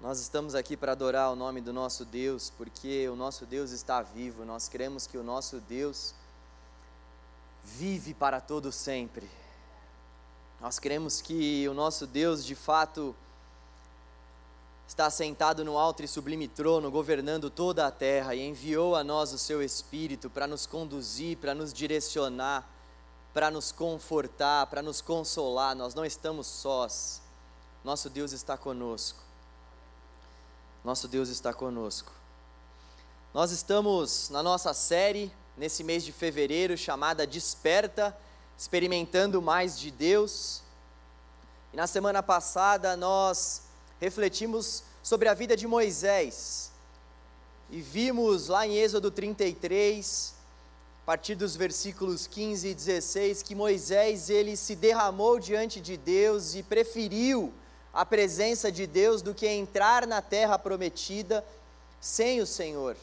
Nós estamos aqui para adorar o nome do nosso Deus, porque o nosso Deus está vivo. Nós cremos que o nosso Deus vive para todo sempre. Nós cremos que o nosso Deus, de fato, está sentado no alto e sublime trono, governando toda a terra e enviou a nós o seu Espírito para nos conduzir, para nos direcionar, para nos confortar, para nos consolar. Nós não estamos sós. Nosso Deus está conosco. Nosso Deus está conosco. Nós estamos na nossa série nesse mês de fevereiro chamada Desperta, experimentando mais de Deus. E na semana passada nós refletimos sobre a vida de Moisés e vimos lá em Êxodo 33, a partir dos versículos 15 e 16, que Moisés ele se derramou diante de Deus e preferiu a presença de Deus do que entrar na terra prometida sem o Senhor.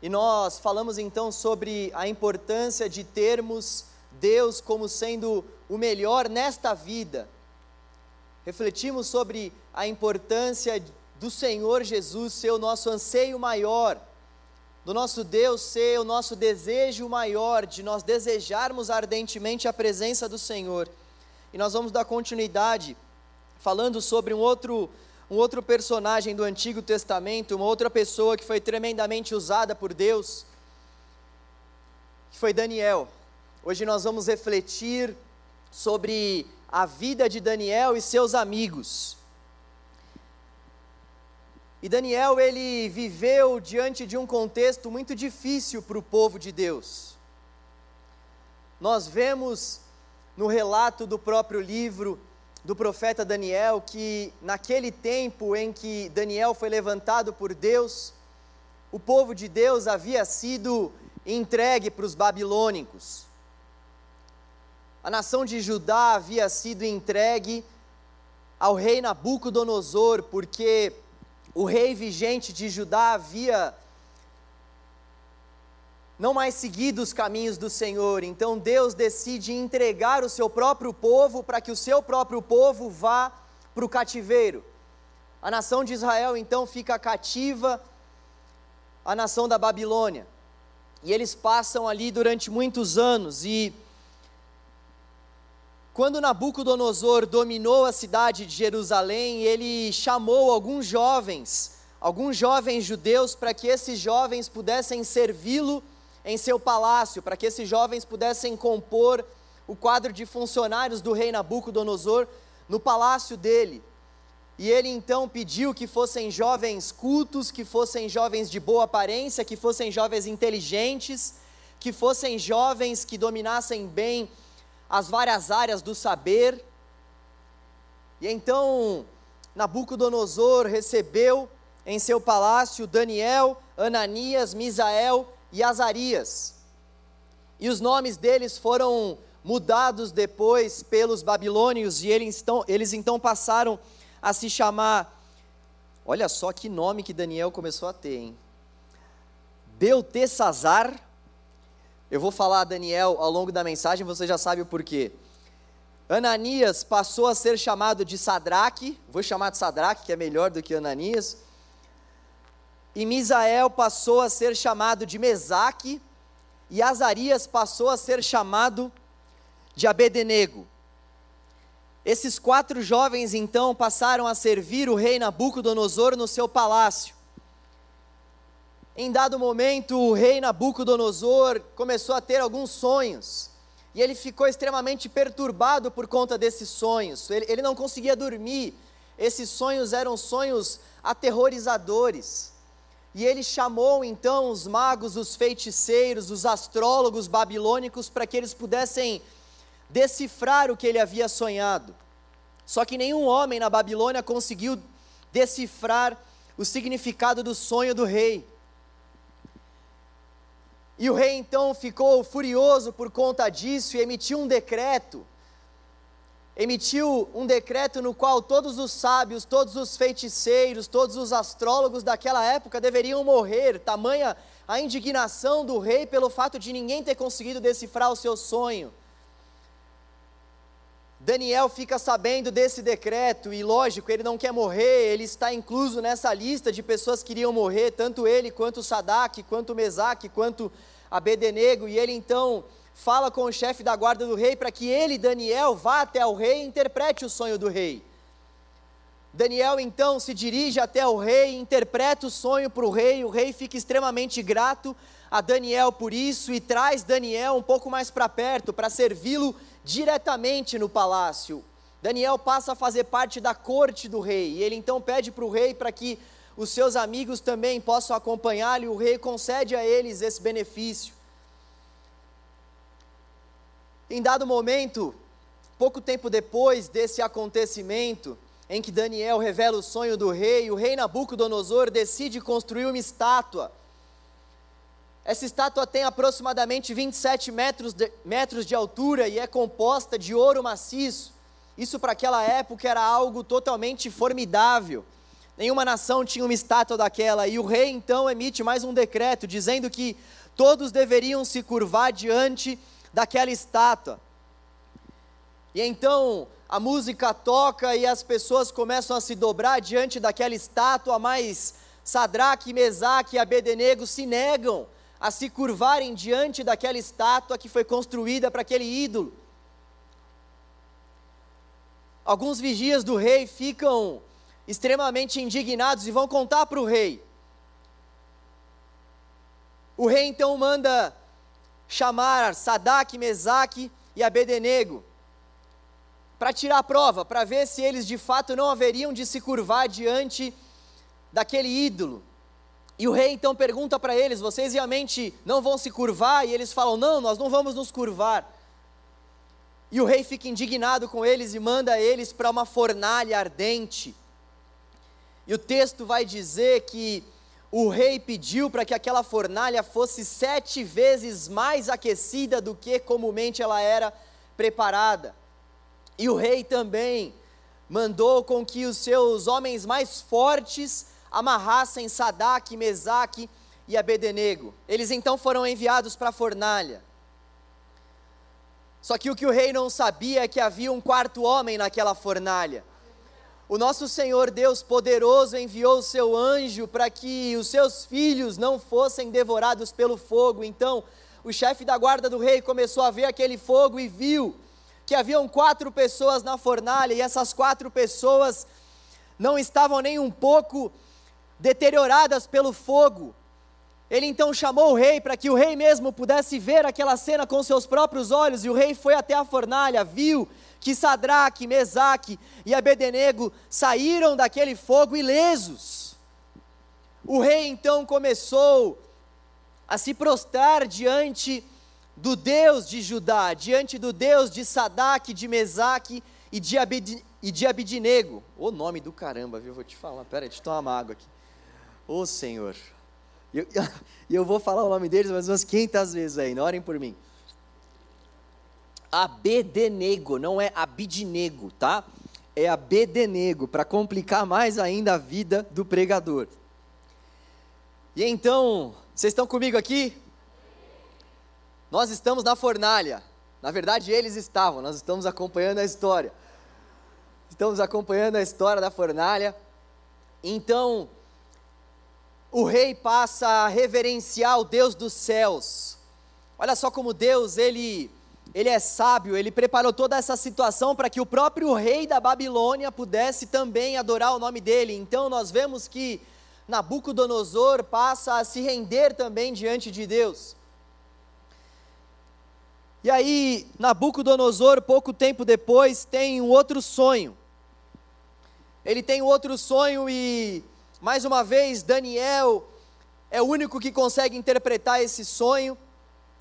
E nós falamos então sobre a importância de termos Deus como sendo o melhor nesta vida refletimos sobre a importância do Senhor Jesus ser o nosso anseio maior, do nosso Deus ser o nosso desejo maior, de nós desejarmos ardentemente a presença do Senhor. E nós vamos dar continuidade falando sobre um outro um outro personagem do Antigo Testamento, uma outra pessoa que foi tremendamente usada por Deus, que foi Daniel. Hoje nós vamos refletir sobre a vida de Daniel e seus amigos. E Daniel, ele viveu diante de um contexto muito difícil para o povo de Deus. Nós vemos no relato do próprio livro do profeta Daniel que, naquele tempo em que Daniel foi levantado por Deus, o povo de Deus havia sido entregue para os babilônicos. A nação de Judá havia sido entregue ao rei Nabucodonosor, porque o rei vigente de Judá havia não mais seguido os caminhos do Senhor. Então Deus decide entregar o seu próprio povo para que o seu próprio povo vá para o cativeiro. A nação de Israel então fica cativa à nação da Babilônia. E eles passam ali durante muitos anos e quando Nabucodonosor dominou a cidade de Jerusalém, ele chamou alguns jovens, alguns jovens judeus, para que esses jovens pudessem servi-lo em seu palácio, para que esses jovens pudessem compor o quadro de funcionários do rei Nabucodonosor no palácio dele. E ele então pediu que fossem jovens cultos, que fossem jovens de boa aparência, que fossem jovens inteligentes, que fossem jovens que dominassem bem as várias áreas do saber. E então Nabucodonosor recebeu em seu palácio Daniel, Ananias, Misael e Azarias. E os nomes deles foram mudados depois pelos babilônios e eles então, eles então passaram a se chamar. Olha só que nome que Daniel começou a ter, hein? Beltesazar eu vou falar a Daniel ao longo da mensagem, você já sabe o porquê. Ananias passou a ser chamado de Sadraque, vou chamar de Sadraque, que é melhor do que Ananias. E Misael passou a ser chamado de Mesaque, e Azarias passou a ser chamado de Abedenego. Esses quatro jovens então passaram a servir o rei Nabucodonosor no seu palácio. Em dado momento, o rei Nabucodonosor começou a ter alguns sonhos. E ele ficou extremamente perturbado por conta desses sonhos. Ele, ele não conseguia dormir. Esses sonhos eram sonhos aterrorizadores. E ele chamou então os magos, os feiticeiros, os astrólogos babilônicos para que eles pudessem decifrar o que ele havia sonhado. Só que nenhum homem na Babilônia conseguiu decifrar o significado do sonho do rei. E o rei então ficou furioso por conta disso e emitiu um decreto. Emitiu um decreto no qual todos os sábios, todos os feiticeiros, todos os astrólogos daquela época deveriam morrer, tamanha a indignação do rei pelo fato de ninguém ter conseguido decifrar o seu sonho. Daniel fica sabendo desse decreto e, lógico, ele não quer morrer, ele está incluso nessa lista de pessoas que iriam morrer, tanto ele quanto Sadak, quanto Mesaque, quanto Abednego, e ele então fala com o chefe da guarda do rei para que ele, Daniel, vá até o rei e interprete o sonho do rei. Daniel então se dirige até o rei, interpreta o sonho para o rei, o rei fica extremamente grato a Daniel por isso e traz Daniel um pouco mais para perto para servi-lo diretamente no palácio. Daniel passa a fazer parte da corte do rei e ele então pede para o rei para que os seus amigos também possam acompanhá-lo e o rei concede a eles esse benefício. Em dado momento, pouco tempo depois desse acontecimento, em que Daniel revela o sonho do rei, o rei Nabucodonosor decide construir uma estátua essa estátua tem aproximadamente 27 metros de, metros de altura e é composta de ouro maciço. Isso para aquela época era algo totalmente formidável. Nenhuma nação tinha uma estátua daquela. E o rei então emite mais um decreto dizendo que todos deveriam se curvar diante daquela estátua. E então a música toca e as pessoas começam a se dobrar diante daquela estátua, mas Sadraque, Mesaque e Abednego se negam a se curvarem diante daquela estátua que foi construída para aquele ídolo. Alguns vigias do rei ficam extremamente indignados e vão contar para o rei. O rei então manda chamar Sadak, Mesaque e Abednego para tirar a prova, para ver se eles de fato não haveriam de se curvar diante daquele ídolo. E o rei então pergunta para eles: vocês realmente não vão se curvar? E eles falam: não, nós não vamos nos curvar. E o rei fica indignado com eles e manda eles para uma fornalha ardente. E o texto vai dizer que o rei pediu para que aquela fornalha fosse sete vezes mais aquecida do que comumente ela era preparada. E o rei também mandou com que os seus homens mais fortes amarrassem Sadak, Mesaque e Abednego. Eles então foram enviados para a fornalha. Só que o que o rei não sabia é que havia um quarto homem naquela fornalha. O nosso Senhor Deus poderoso enviou o seu anjo para que os seus filhos não fossem devorados pelo fogo. Então, o chefe da guarda do rei começou a ver aquele fogo e viu que haviam quatro pessoas na fornalha e essas quatro pessoas não estavam nem um pouco deterioradas pelo fogo. Ele então chamou o rei para que o rei mesmo pudesse ver aquela cena com seus próprios olhos, e o rei foi até a fornalha, viu que Sadraque, Mesaque e Abednego saíram daquele fogo ilesos. O rei então começou a se prostrar diante do Deus de Judá, diante do Deus de Sadraque, de Mesaque e de, Abed, e de Abidinego. O nome do caramba, viu? Vou te falar. Pera aí, deixa eu tomar uma água aqui. Ô Senhor. E eu, eu, vou falar o nome deles mais umas 500 vezes ainda, orem por mim. Abedenego, não é Abidinego, tá? É Abedenego, para complicar mais ainda a vida do pregador. E então, vocês estão comigo aqui? Nós estamos na fornalha. Na verdade, eles estavam, nós estamos acompanhando a história. Estamos acompanhando a história da fornalha. Então, o rei passa a reverenciar o Deus dos céus. Olha só como Deus, ele, ele é sábio, ele preparou toda essa situação para que o próprio rei da Babilônia pudesse também adorar o nome dele. Então nós vemos que Nabucodonosor passa a se render também diante de Deus. E aí, Nabucodonosor, pouco tempo depois, tem um outro sonho. Ele tem um outro sonho e mais uma vez, Daniel é o único que consegue interpretar esse sonho.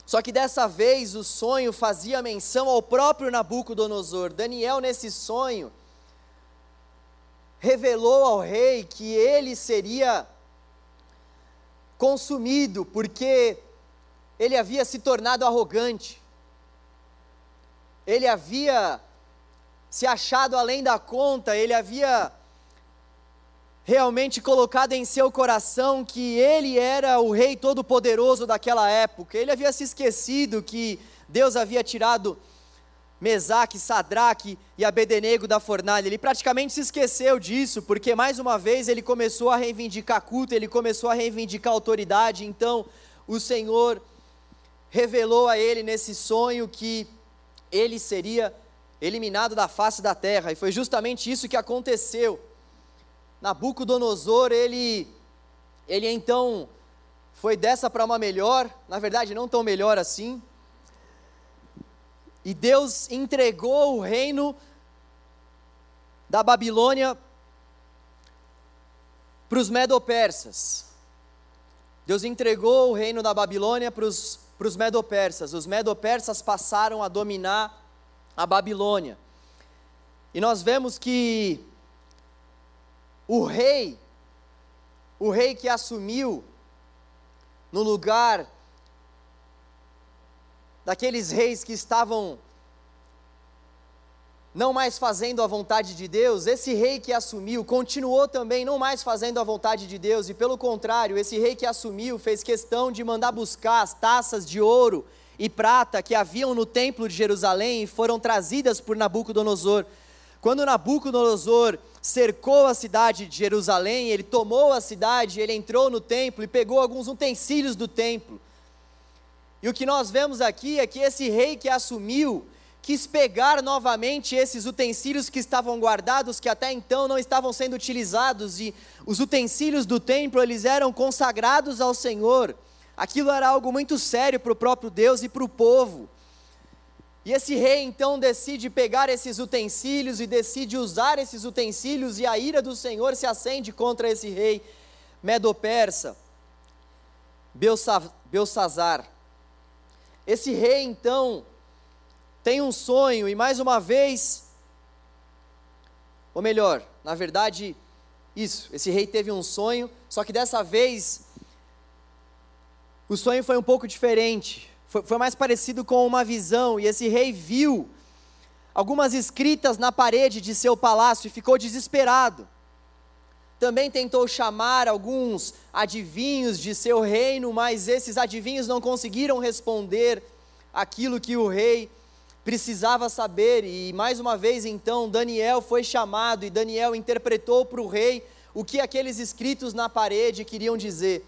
Só que dessa vez o sonho fazia menção ao próprio Nabucodonosor. Daniel, nesse sonho, revelou ao rei que ele seria consumido, porque ele havia se tornado arrogante, ele havia se achado além da conta, ele havia realmente colocado em seu coração que ele era o rei todo-poderoso daquela época. Ele havia se esquecido que Deus havia tirado Mesaque, Sadraque e Abednego da fornalha. Ele praticamente se esqueceu disso, porque mais uma vez ele começou a reivindicar culto, ele começou a reivindicar autoridade. Então, o Senhor revelou a ele nesse sonho que ele seria eliminado da face da terra, e foi justamente isso que aconteceu. Nabucodonosor, ele ele então foi dessa para uma melhor, na verdade não tão melhor assim, e Deus entregou o reino da Babilônia para os medopersas. Deus entregou o reino da Babilônia para os, medopersas. Os medopersas passaram a dominar a Babilônia. E nós vemos que o rei, o rei que assumiu no lugar daqueles reis que estavam não mais fazendo a vontade de Deus, esse rei que assumiu continuou também não mais fazendo a vontade de Deus, e pelo contrário, esse rei que assumiu fez questão de mandar buscar as taças de ouro e prata que haviam no templo de Jerusalém e foram trazidas por Nabucodonosor. Quando Nabucodonosor cercou a cidade de Jerusalém, ele tomou a cidade, ele entrou no templo e pegou alguns utensílios do templo. E o que nós vemos aqui é que esse rei que assumiu quis pegar novamente esses utensílios que estavam guardados, que até então não estavam sendo utilizados, e os utensílios do templo, eles eram consagrados ao Senhor. Aquilo era algo muito sério para o próprio Deus e para o povo. E esse rei então decide pegar esses utensílios e decide usar esses utensílios, e a ira do Senhor se acende contra esse rei medo-persa, Belsazar. Esse rei então tem um sonho e mais uma vez, ou melhor, na verdade, isso, esse rei teve um sonho, só que dessa vez o sonho foi um pouco diferente, foi, foi mais parecido com uma visão, e esse rei viu algumas escritas na parede de seu palácio e ficou desesperado. Também tentou chamar alguns adivinhos de seu reino, mas esses adivinhos não conseguiram responder aquilo que o rei precisava saber. E mais uma vez, então, Daniel foi chamado e Daniel interpretou para o rei o que aqueles escritos na parede queriam dizer.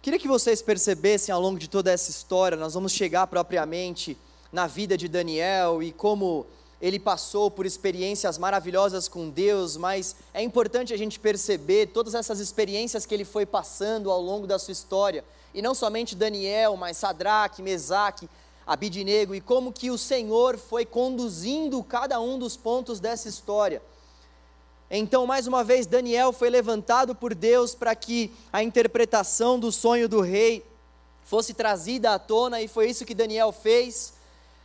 Queria que vocês percebessem ao longo de toda essa história, nós vamos chegar propriamente na vida de Daniel e como ele passou por experiências maravilhosas com Deus, mas é importante a gente perceber todas essas experiências que ele foi passando ao longo da sua história, e não somente Daniel, mas Sadraque, Mesaque, Abidinego, e como que o Senhor foi conduzindo cada um dos pontos dessa história. Então, mais uma vez, Daniel foi levantado por Deus para que a interpretação do sonho do rei fosse trazida à tona, e foi isso que Daniel fez.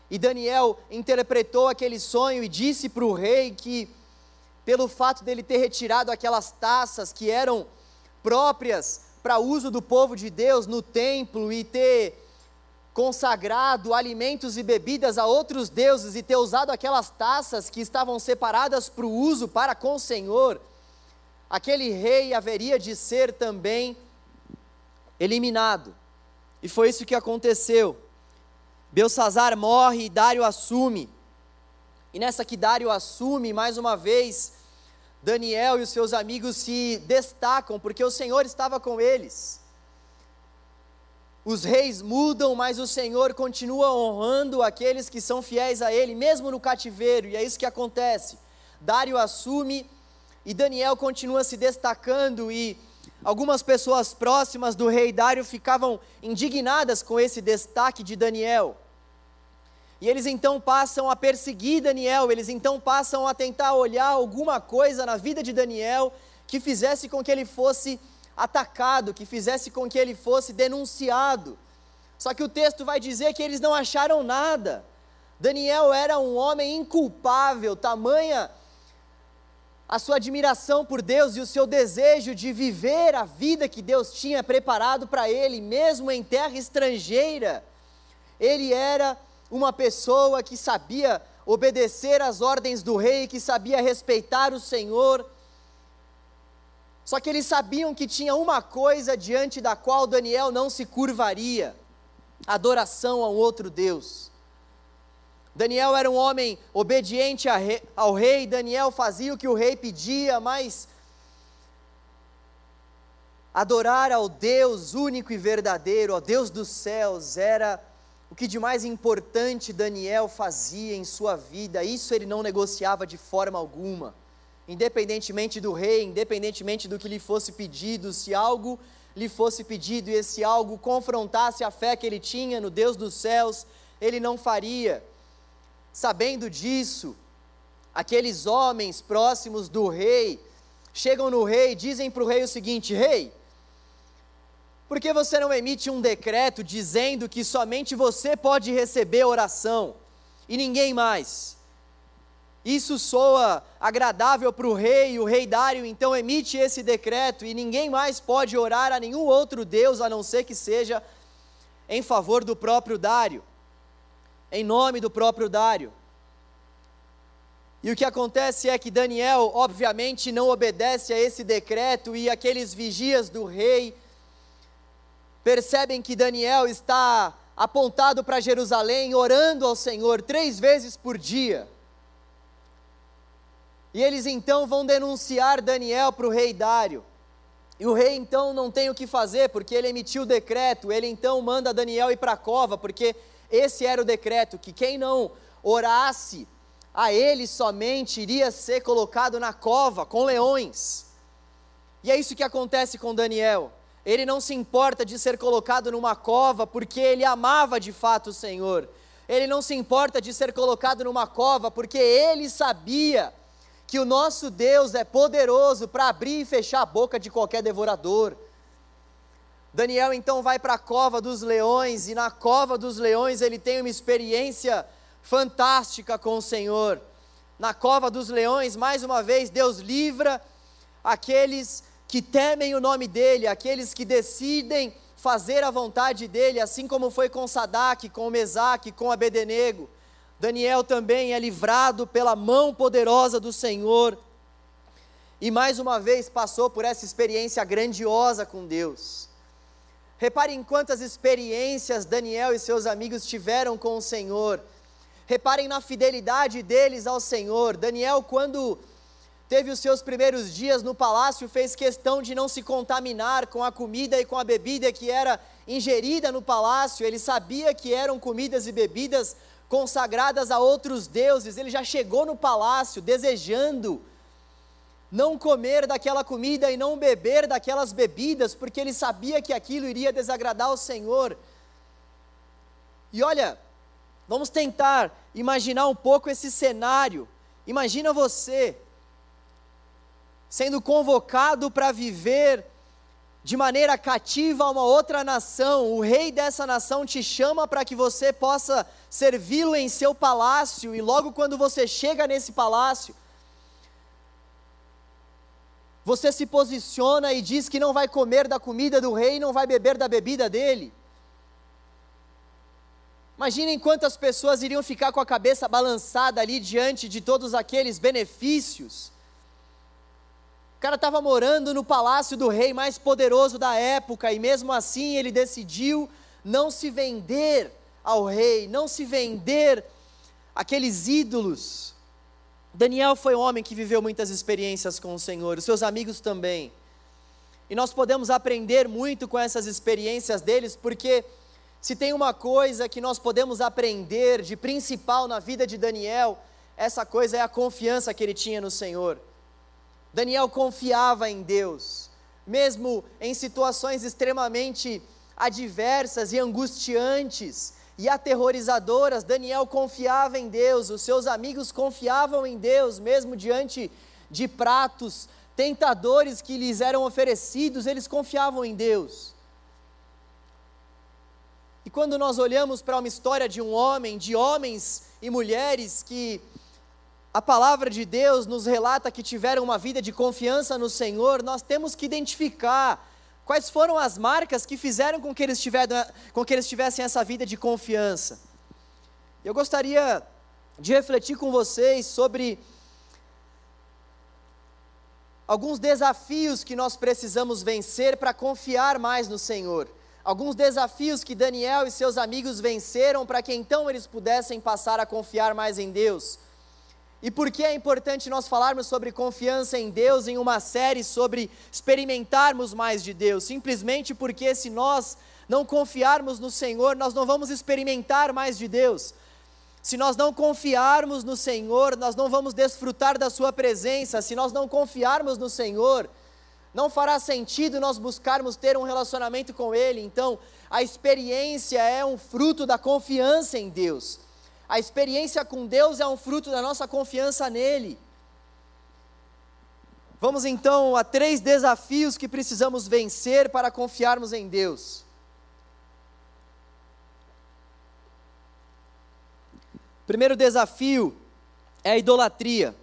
E Daniel interpretou aquele sonho e disse para o rei que, pelo fato dele ter retirado aquelas taças que eram próprias para uso do povo de Deus no templo e ter consagrado alimentos e bebidas a outros deuses e ter usado aquelas taças que estavam separadas para o uso para com o Senhor, aquele rei haveria de ser também eliminado. E foi isso que aconteceu. Belsazar morre e Dário assume. E nessa que Dário assume, mais uma vez, Daniel e os seus amigos se destacam, porque o Senhor estava com eles. Os reis mudam, mas o Senhor continua honrando aqueles que são fiéis a Ele, mesmo no cativeiro, e é isso que acontece. Dário assume e Daniel continua se destacando, e algumas pessoas próximas do rei Dário ficavam indignadas com esse destaque de Daniel. E eles então passam a perseguir Daniel, eles então passam a tentar olhar alguma coisa na vida de Daniel que fizesse com que ele fosse atacado, que fizesse com que ele fosse denunciado. Só que o texto vai dizer que eles não acharam nada. Daniel era um homem inculpável, tamanha a sua admiração por Deus e o seu desejo de viver a vida que Deus tinha preparado para ele, mesmo em terra estrangeira. Ele era uma pessoa que sabia obedecer às ordens do rei, que sabia respeitar o Senhor. Só que eles sabiam que tinha uma coisa diante da qual Daniel não se curvaria: adoração a um outro Deus. Daniel era um homem obediente ao rei, Daniel fazia o que o rei pedia, mas adorar ao Deus único e verdadeiro, ao Deus dos céus, era o que de mais importante Daniel fazia em sua vida, isso ele não negociava de forma alguma, independentemente do rei, independentemente do que lhe fosse pedido, se algo lhe fosse pedido e esse algo confrontasse a fé que ele tinha no Deus dos céus, ele não faria. Sabendo disso, aqueles homens próximos do rei chegam no rei e dizem para o rei o seguinte: Rei, por que você não emite um decreto dizendo que somente você pode receber oração e ninguém mais? Isso soa agradável para o rei, o rei Dário então emite esse decreto e ninguém mais pode orar a nenhum outro Deus a não ser que seja em favor do próprio Dário, em nome do próprio Dário. E o que acontece é que Daniel, obviamente, não obedece a esse decreto e aqueles vigias do rei percebem que Daniel está apontado para Jerusalém, orando ao Senhor três vezes por dia. E eles então vão denunciar Daniel para o rei Dário. E o rei então não tem o que fazer, porque ele emitiu o decreto, ele então manda Daniel ir para a cova, porque esse era o decreto, que quem não orasse a ele somente iria ser colocado na cova com leões. E é isso que acontece com Daniel. Ele não se importa de ser colocado numa cova porque ele amava de fato o Senhor. Ele não se importa de ser colocado numa cova porque ele sabia que o nosso Deus é poderoso para abrir e fechar a boca de qualquer devorador. Daniel então vai para a cova dos leões e na cova dos leões ele tem uma experiência fantástica com o Senhor. Na cova dos leões, mais uma vez, Deus livra aqueles que temem o nome dEle, aqueles que decidem fazer a vontade dEle, assim como foi com Sadak, com Mesaque, com Abednego. Daniel também é livrado pela mão poderosa do Senhor e mais uma vez passou por essa experiência grandiosa com Deus. Reparem quantas experiências Daniel e seus amigos tiveram com o Senhor. Reparem na fidelidade deles ao Senhor. Daniel, quando teve os seus primeiros dias no palácio, fez questão de não se contaminar com a comida e com a bebida que era ingerida no palácio, ele sabia que eram comidas e bebidas consagradas a outros deuses, ele já chegou no palácio desejando não comer daquela comida e não beber daquelas bebidas, porque ele sabia que aquilo iria desagradar ao Senhor. E olha, vamos tentar imaginar um pouco esse cenário. Imagina você sendo convocado para viver de maneira cativa a uma outra nação, o rei dessa nação te chama para que você possa servi-lo em seu palácio, e logo quando você chega nesse palácio, você se posiciona e diz que não vai comer da comida do rei, não vai beber da bebida dele. Imaginem quantas pessoas iriam ficar com a cabeça balançada ali diante de todos aqueles benefícios cara estava morando no palácio do rei mais poderoso da época e mesmo assim ele decidiu não se vender ao rei, não se vender aqueles ídolos. Daniel foi um homem que viveu muitas experiências com o Senhor, os seus amigos também. E nós podemos aprender muito com essas experiências deles, porque se tem uma coisa que nós podemos aprender de principal na vida de Daniel, essa coisa é a confiança que ele tinha no Senhor. Daniel confiava em Deus, mesmo em situações extremamente adversas e angustiantes e aterrorizadoras, Daniel confiava em Deus, os seus amigos confiavam em Deus, mesmo diante de pratos tentadores que lhes eram oferecidos, eles confiavam em Deus. E quando nós olhamos para uma história de um homem, de homens e mulheres que a palavra de Deus nos relata que tiveram uma vida de confiança no Senhor, nós temos que identificar quais foram as marcas que fizeram com que eles, tiveram, com que eles tivessem essa vida de confiança. Eu gostaria de refletir com vocês sobre alguns desafios que nós precisamos vencer para confiar mais no Senhor. alguns desafios que Daniel e seus amigos venceram para que então eles pudessem passar a confiar mais em Deus. E por que é importante nós falarmos sobre confiança em Deus em uma série sobre experimentarmos mais de Deus? Simplesmente porque se nós não confiarmos no Senhor, nós não vamos experimentar mais de Deus. Se nós não confiarmos no Senhor, nós não vamos desfrutar da Sua presença. Se nós não confiarmos no Senhor, não fará sentido nós buscarmos ter um relacionamento com Ele. Então, a experiência é um fruto da confiança em Deus. A experiência com Deus é um fruto da nossa confiança nele. Vamos então a três desafios que precisamos vencer para confiarmos em Deus. Primeiro desafio é a idolatria.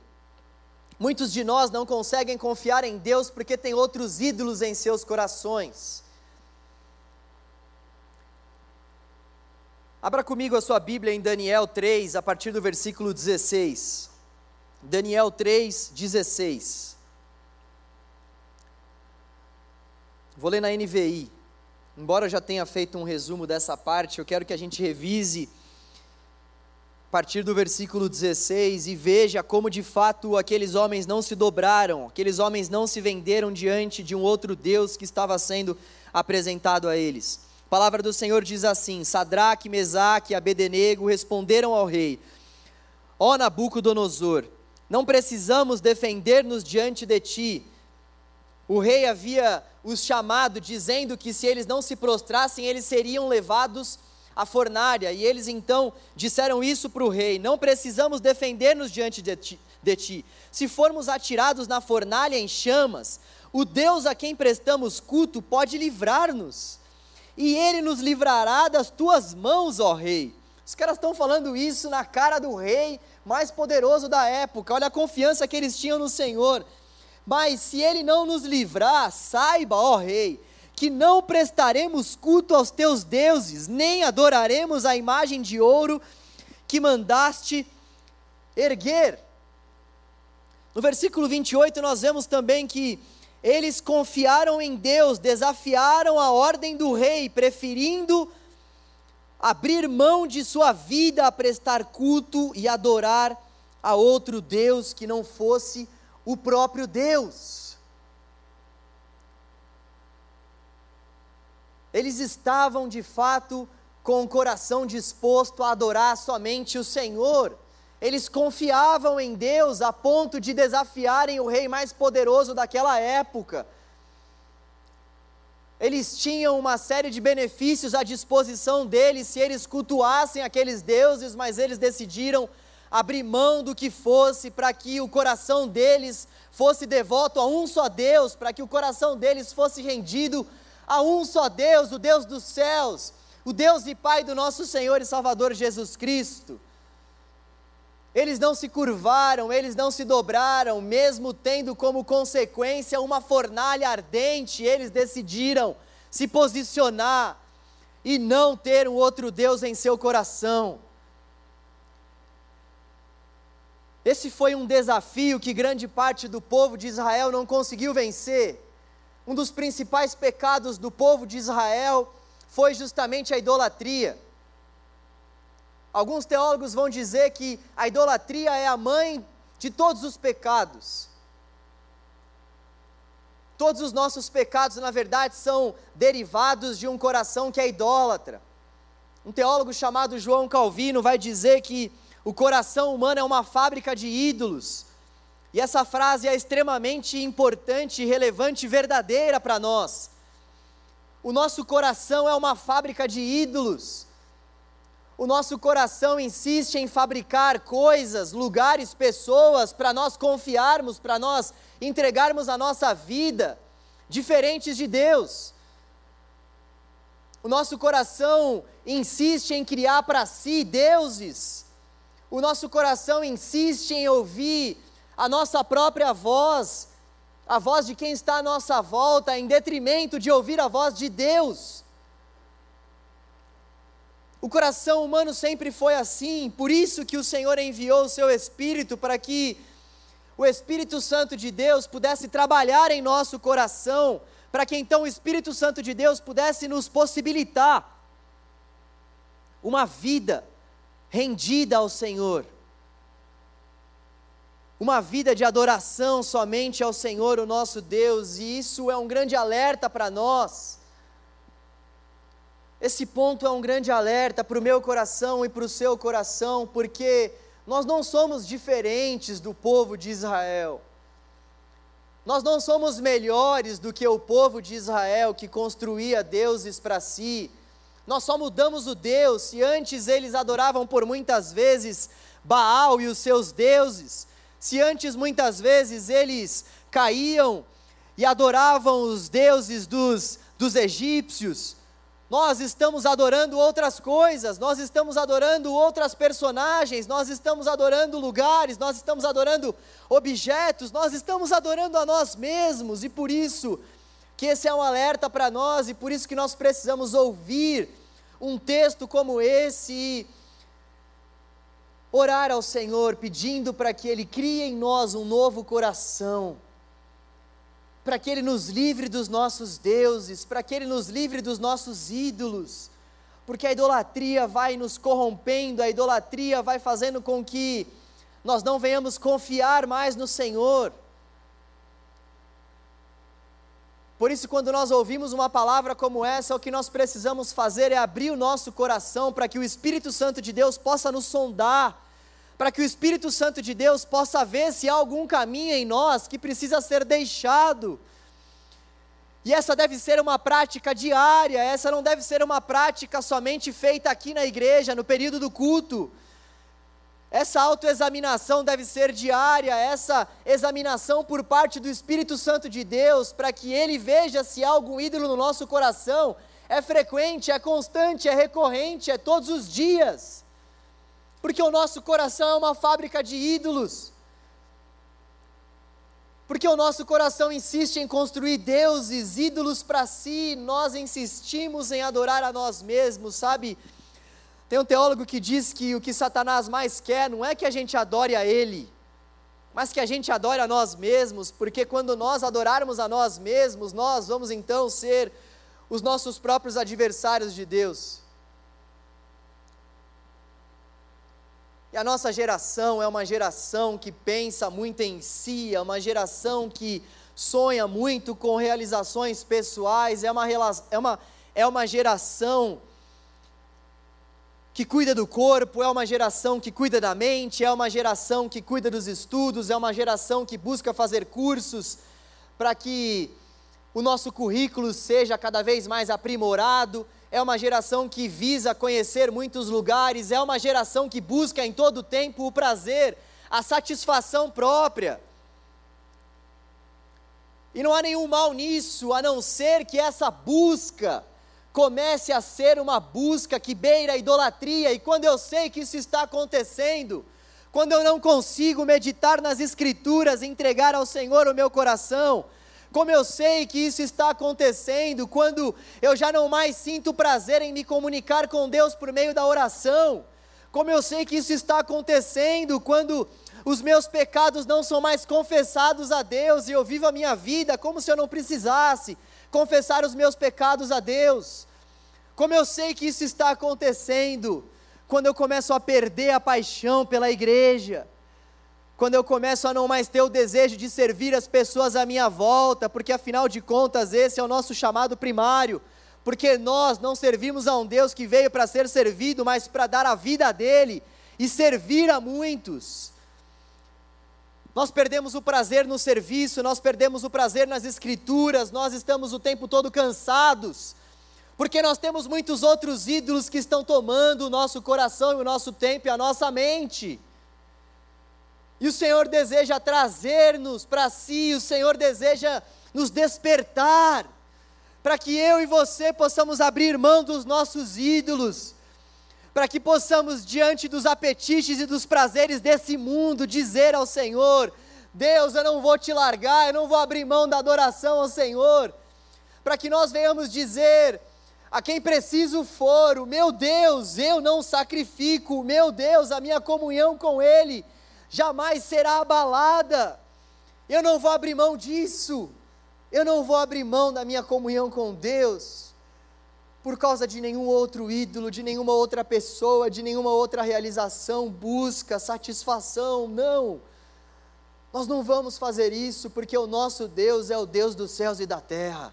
Muitos de nós não conseguem confiar em Deus porque tem outros ídolos em seus corações. Abra comigo a sua Bíblia em Daniel 3, a partir do versículo 16. Daniel 3, 16. Vou ler na NVI. Embora eu já tenha feito um resumo dessa parte, eu quero que a gente revise a partir do versículo 16 e veja como de fato aqueles homens não se dobraram, aqueles homens não se venderam diante de um outro Deus que estava sendo apresentado a eles. A palavra do Senhor diz assim: Sadraque, Mesaque e Abednego responderam ao rei: Ó Nabucodonosor, não precisamos defender-nos diante de ti. O rei havia os chamado, dizendo que se eles não se prostrassem, eles seriam levados à fornalha. E eles então disseram isso para o rei: Não precisamos defender-nos diante de ti, de ti. Se formos atirados na fornalha em chamas, o Deus a quem prestamos culto pode livrar-nos e ele nos livrará das tuas mãos, ó rei. Os caras estão falando isso na cara do rei mais poderoso da época. Olha a confiança que eles tinham no Senhor. Mas se ele não nos livrar, saiba, ó rei, que não prestaremos culto aos teus deuses, nem adoraremos a imagem de ouro que mandaste erguer. No versículo 28, nós vemos também que eles confiaram em Deus, desafiaram a ordem do rei, preferindo abrir mão de sua vida a prestar culto e adorar a outro Deus que não fosse o próprio Deus. Eles estavam de fato com o coração disposto a adorar somente o Senhor. Eles confiavam em Deus a ponto de desafiarem o rei mais poderoso daquela época. Eles tinham uma série de benefícios à disposição deles se eles cultuassem aqueles deuses, mas eles decidiram abrir mão do que fosse para que o coração deles fosse devoto a um só Deus, para que o coração deles fosse rendido a um só Deus, o Deus dos céus, o Deus e Pai do nosso Senhor e Salvador Jesus Cristo. Eles não se curvaram, eles não se dobraram, mesmo tendo como consequência uma fornalha ardente, eles decidiram se posicionar e não ter um outro Deus em seu coração. Esse foi um desafio que grande parte do povo de Israel não conseguiu vencer. Um dos principais pecados do povo de Israel foi justamente a idolatria. Alguns teólogos vão dizer que a idolatria é a mãe de todos os pecados. Todos os nossos pecados, na verdade, são derivados de um coração que é idólatra. Um teólogo chamado João Calvino vai dizer que o coração humano é uma fábrica de ídolos. E essa frase é extremamente importante, relevante e verdadeira para nós. O nosso coração é uma fábrica de ídolos o nosso coração insiste em fabricar coisas, lugares, pessoas para nós confiarmos, para nós entregarmos a nossa vida diferentes de Deus. O nosso coração insiste em criar para si deuses. O nosso coração insiste em ouvir a nossa própria voz, a voz de quem está à nossa volta, em detrimento de ouvir a voz de Deus. O coração humano sempre foi assim, por isso que o Senhor enviou o seu Espírito para que o Espírito Santo de Deus pudesse trabalhar em nosso coração, para que então o Espírito Santo de Deus pudesse nos possibilitar uma vida rendida ao Senhor, uma vida de adoração somente ao Senhor, o nosso Deus, e isso é um grande alerta para nós. Esse ponto é um grande alerta para o meu coração e para o seu coração, porque nós não somos diferentes do povo de Israel. Nós não somos melhores do que o povo de Israel que construía deuses para si. Nós só mudamos o Deus, se antes eles adoravam por muitas vezes Baal e os seus deuses, se antes muitas vezes eles caíam e adoravam os deuses dos, dos egípcios, nós estamos adorando outras coisas, nós estamos adorando outras personagens, nós estamos adorando lugares, nós estamos adorando objetos, nós estamos adorando a nós mesmos, e por isso que esse é um alerta para nós, e por isso que nós precisamos ouvir um texto como esse e orar ao Senhor, pedindo para que Ele crie em nós um novo coração para que Ele nos livre dos nossos deuses, para que Ele nos livre dos nossos ídolos, porque a idolatria vai nos corrompendo, a idolatria vai fazendo com que nós não venhamos confiar mais no Senhor. Por isso, quando nós ouvimos uma palavra como essa, o que nós precisamos fazer é abrir o nosso coração para que o Espírito Santo de Deus possa nos sondar, para que o Espírito Santo de Deus possa ver se há algum caminho em nós que precisa ser deixado. E essa deve ser uma prática diária, essa não deve ser uma prática somente feita aqui na igreja, no período do culto. Essa autoexaminação deve ser diária, essa examinação por parte do Espírito Santo de Deus, para que ele veja se há algum ídolo no nosso coração. É frequente, é constante, é recorrente, é todos os dias porque o nosso coração é uma fábrica de ídolos. Porque o nosso coração insiste em construir deuses, ídolos para si, nós insistimos em adorar a nós mesmos, sabe? Tem um teólogo que diz que o que Satanás mais quer não é que a gente adore a ele, mas que a gente adore a nós mesmos, porque quando nós adorarmos a nós mesmos, nós vamos então ser os nossos próprios adversários de Deus. E a nossa geração é uma geração que pensa muito em si, é uma geração que sonha muito com realizações pessoais, é uma, é uma, é uma geração que cuida do corpo, é uma geração que cuida da mente, é uma geração que cuida dos estudos, é uma geração que busca fazer cursos para que o nosso currículo seja cada vez mais aprimorado é uma geração que visa conhecer muitos lugares, é uma geração que busca em todo tempo o prazer, a satisfação própria. E não há nenhum mal nisso, a não ser que essa busca comece a ser uma busca que beira a idolatria, e quando eu sei que isso está acontecendo, quando eu não consigo meditar nas Escrituras, entregar ao Senhor o meu coração, como eu sei que isso está acontecendo quando eu já não mais sinto prazer em me comunicar com Deus por meio da oração? Como eu sei que isso está acontecendo quando os meus pecados não são mais confessados a Deus e eu vivo a minha vida como se eu não precisasse confessar os meus pecados a Deus? Como eu sei que isso está acontecendo quando eu começo a perder a paixão pela igreja? Quando eu começo a não mais ter o desejo de servir as pessoas à minha volta, porque afinal de contas esse é o nosso chamado primário, porque nós não servimos a um Deus que veio para ser servido, mas para dar a vida dele e servir a muitos. Nós perdemos o prazer no serviço, nós perdemos o prazer nas escrituras, nós estamos o tempo todo cansados, porque nós temos muitos outros ídolos que estão tomando o nosso coração o nosso tempo e a nossa mente. E o Senhor deseja trazer-nos para si, o Senhor deseja nos despertar, para que eu e você possamos abrir mão dos nossos ídolos, para que possamos, diante dos apetites e dos prazeres desse mundo, dizer ao Senhor: Deus, eu não vou te largar, eu não vou abrir mão da adoração ao Senhor, para que nós venhamos dizer a quem preciso for: o meu Deus, eu não sacrifico, o meu Deus, a minha comunhão com Ele jamais será abalada. Eu não vou abrir mão disso. Eu não vou abrir mão da minha comunhão com Deus por causa de nenhum outro ídolo, de nenhuma outra pessoa, de nenhuma outra realização, busca, satisfação. Não. Nós não vamos fazer isso porque o nosso Deus é o Deus dos céus e da terra.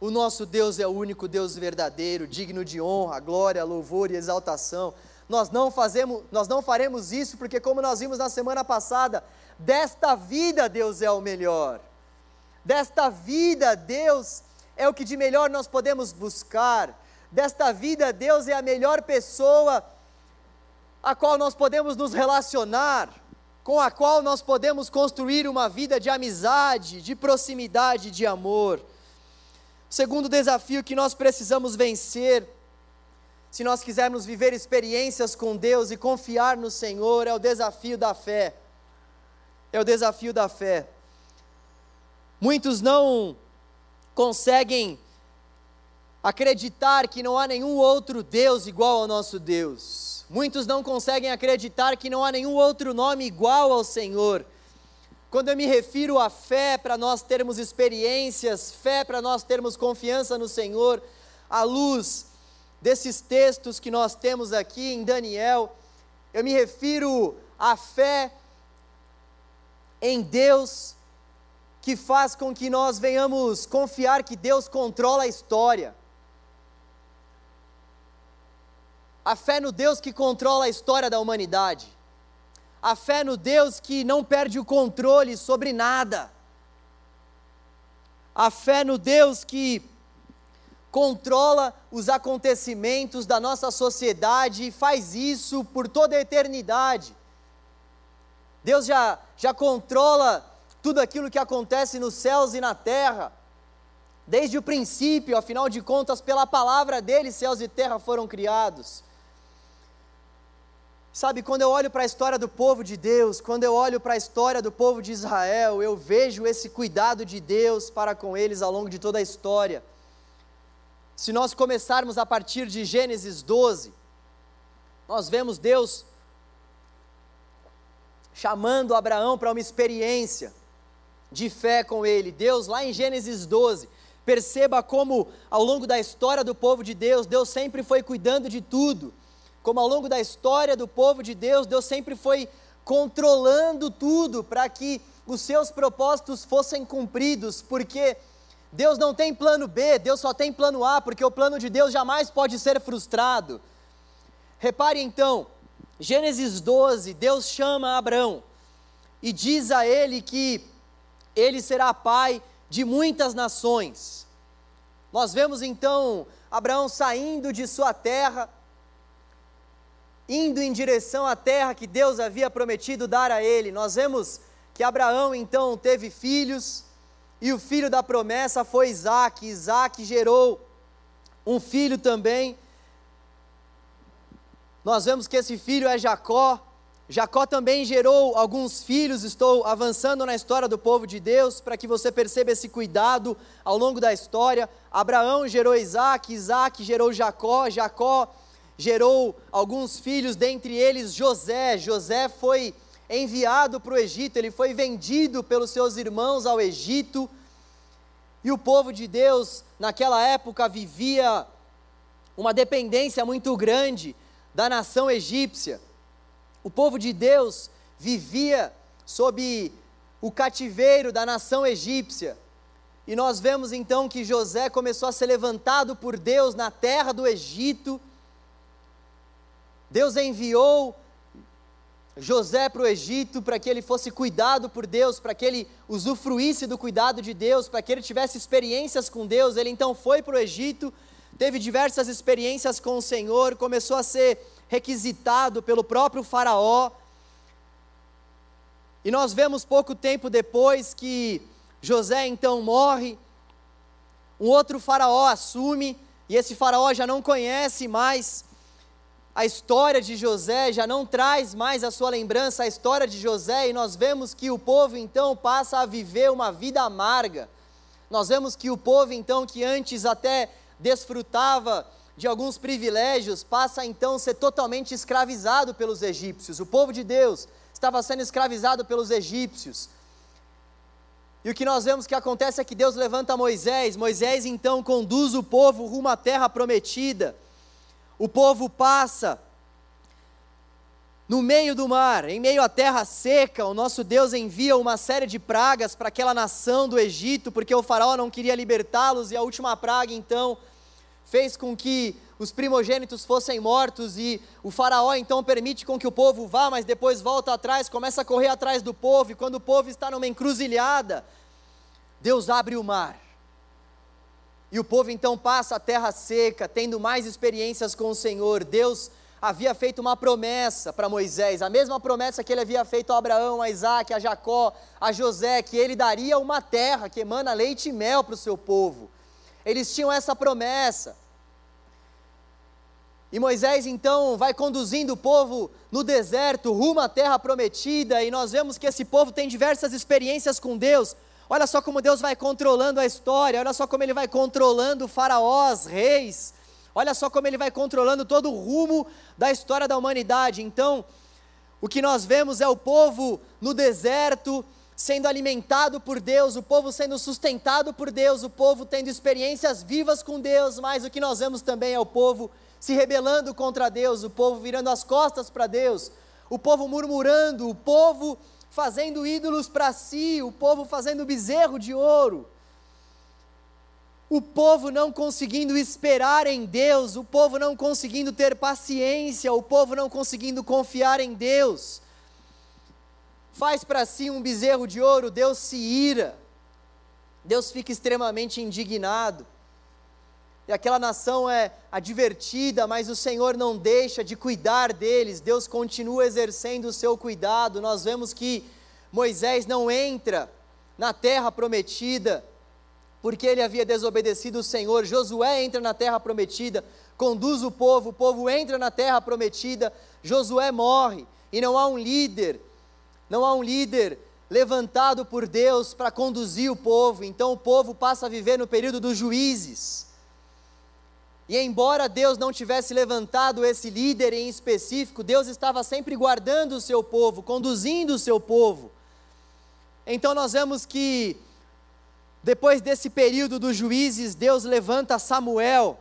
O nosso Deus é o único Deus verdadeiro, digno de honra, glória, louvor e exaltação. Nós não fazemos, nós não faremos isso porque como nós vimos na semana passada, desta vida Deus é o melhor. Desta vida Deus é o que de melhor nós podemos buscar. Desta vida Deus é a melhor pessoa a qual nós podemos nos relacionar, com a qual nós podemos construir uma vida de amizade, de proximidade, de amor. Segundo desafio que nós precisamos vencer, se nós quisermos viver experiências com Deus e confiar no Senhor, é o desafio da fé. É o desafio da fé. Muitos não conseguem acreditar que não há nenhum outro Deus igual ao nosso Deus. Muitos não conseguem acreditar que não há nenhum outro nome igual ao Senhor. Quando eu me refiro à fé para nós termos experiências, fé para nós termos confiança no Senhor, à luz desses textos que nós temos aqui em Daniel, eu me refiro à fé em Deus que faz com que nós venhamos confiar que Deus controla a história. A fé no Deus que controla a história da humanidade a fé no Deus que não perde o controle sobre nada, a fé no Deus que controla os acontecimentos da nossa sociedade e faz isso por toda a eternidade. Deus já, já controla tudo aquilo que acontece nos céus e na terra, desde o princípio, afinal de contas, pela palavra dele, céus e terra foram criados. Sabe, quando eu olho para a história do povo de Deus, quando eu olho para a história do povo de Israel, eu vejo esse cuidado de Deus para com eles ao longo de toda a história. Se nós começarmos a partir de Gênesis 12, nós vemos Deus chamando Abraão para uma experiência de fé com ele. Deus, lá em Gênesis 12, perceba como ao longo da história do povo de Deus, Deus sempre foi cuidando de tudo como ao longo da história do povo de Deus, Deus sempre foi controlando tudo para que os seus propósitos fossem cumpridos, porque Deus não tem plano B, Deus só tem plano A, porque o plano de Deus jamais pode ser frustrado. Repare então, Gênesis 12, Deus chama Abraão e diz a ele que ele será pai de muitas nações. Nós vemos então Abraão saindo de sua terra, indo em direção à terra que Deus havia prometido dar a ele. Nós vemos que Abraão então teve filhos, e o filho da promessa foi Isaac. Isaac gerou um filho também. Nós vemos que esse filho é Jacó. Jacó também gerou alguns filhos. Estou avançando na história do povo de Deus para que você perceba esse cuidado ao longo da história. Abraão gerou Isaac, Isaac gerou Jacó, Jacó gerou alguns filhos, dentre eles José. José foi enviado para o Egito, ele foi vendido pelos seus irmãos ao Egito. E o povo de Deus, naquela época, vivia uma dependência muito grande da nação egípcia. O povo de Deus vivia sob o cativeiro da nação egípcia. E nós vemos então que José começou a ser levantado por Deus na terra do Egito Deus enviou José para o Egito para que ele fosse cuidado por Deus, para que ele usufruísse do cuidado de Deus, para que ele tivesse experiências com Deus. Ele então foi para o Egito, teve diversas experiências com o Senhor, começou a ser requisitado pelo próprio Faraó. E nós vemos pouco tempo depois que José então morre, um outro Faraó assume, e esse Faraó já não conhece mais a história de José já não traz mais a sua lembrança a história de José, e nós vemos que o povo então passa a viver uma vida amarga. Nós vemos que o povo então, que antes até desfrutava de alguns privilégios, passa então a ser totalmente escravizado pelos egípcios. O povo de Deus estava sendo escravizado pelos egípcios. E o que nós vemos que acontece é que Deus levanta Moisés, Moisés então conduz o povo rumo à terra prometida. O povo passa no meio do mar, em meio à terra seca, o nosso Deus envia uma série de pragas para aquela nação do Egito, porque o faraó não queria libertá-los, e a última praga então fez com que os primogênitos fossem mortos e o faraó então permite com que o povo vá, mas depois volta atrás, começa a correr atrás do povo, e quando o povo está numa encruzilhada, Deus abre o mar. E o povo então passa a terra seca, tendo mais experiências com o Senhor. Deus havia feito uma promessa para Moisés, a mesma promessa que ele havia feito a Abraão, a Isaac, a Jacó, a José, que ele daria uma terra que emana leite e mel para o seu povo. Eles tinham essa promessa. E Moisés então vai conduzindo o povo no deserto, rumo à terra prometida, e nós vemos que esse povo tem diversas experiências com Deus. Olha só como Deus vai controlando a história, olha só como ele vai controlando faraós, reis, olha só como ele vai controlando todo o rumo da história da humanidade. Então, o que nós vemos é o povo no deserto, sendo alimentado por Deus, o povo sendo sustentado por Deus, o povo tendo experiências vivas com Deus, mas o que nós vemos também é o povo se rebelando contra Deus, o povo virando as costas para Deus, o povo murmurando, o povo fazendo ídolos para si, o povo fazendo bezerro de ouro, o povo não conseguindo esperar em Deus, o povo não conseguindo ter paciência, o povo não conseguindo confiar em Deus, faz para si um bezerro de ouro, Deus se ira, Deus fica extremamente indignado. E aquela nação é advertida, mas o Senhor não deixa de cuidar deles, Deus continua exercendo o seu cuidado. Nós vemos que Moisés não entra na terra prometida, porque ele havia desobedecido o Senhor. Josué entra na terra prometida, conduz o povo, o povo entra na terra prometida, Josué morre, e não há um líder, não há um líder levantado por Deus para conduzir o povo, então o povo passa a viver no período dos juízes. E embora Deus não tivesse levantado esse líder em específico, Deus estava sempre guardando o seu povo, conduzindo o seu povo. Então nós vemos que depois desse período dos juízes, Deus levanta Samuel,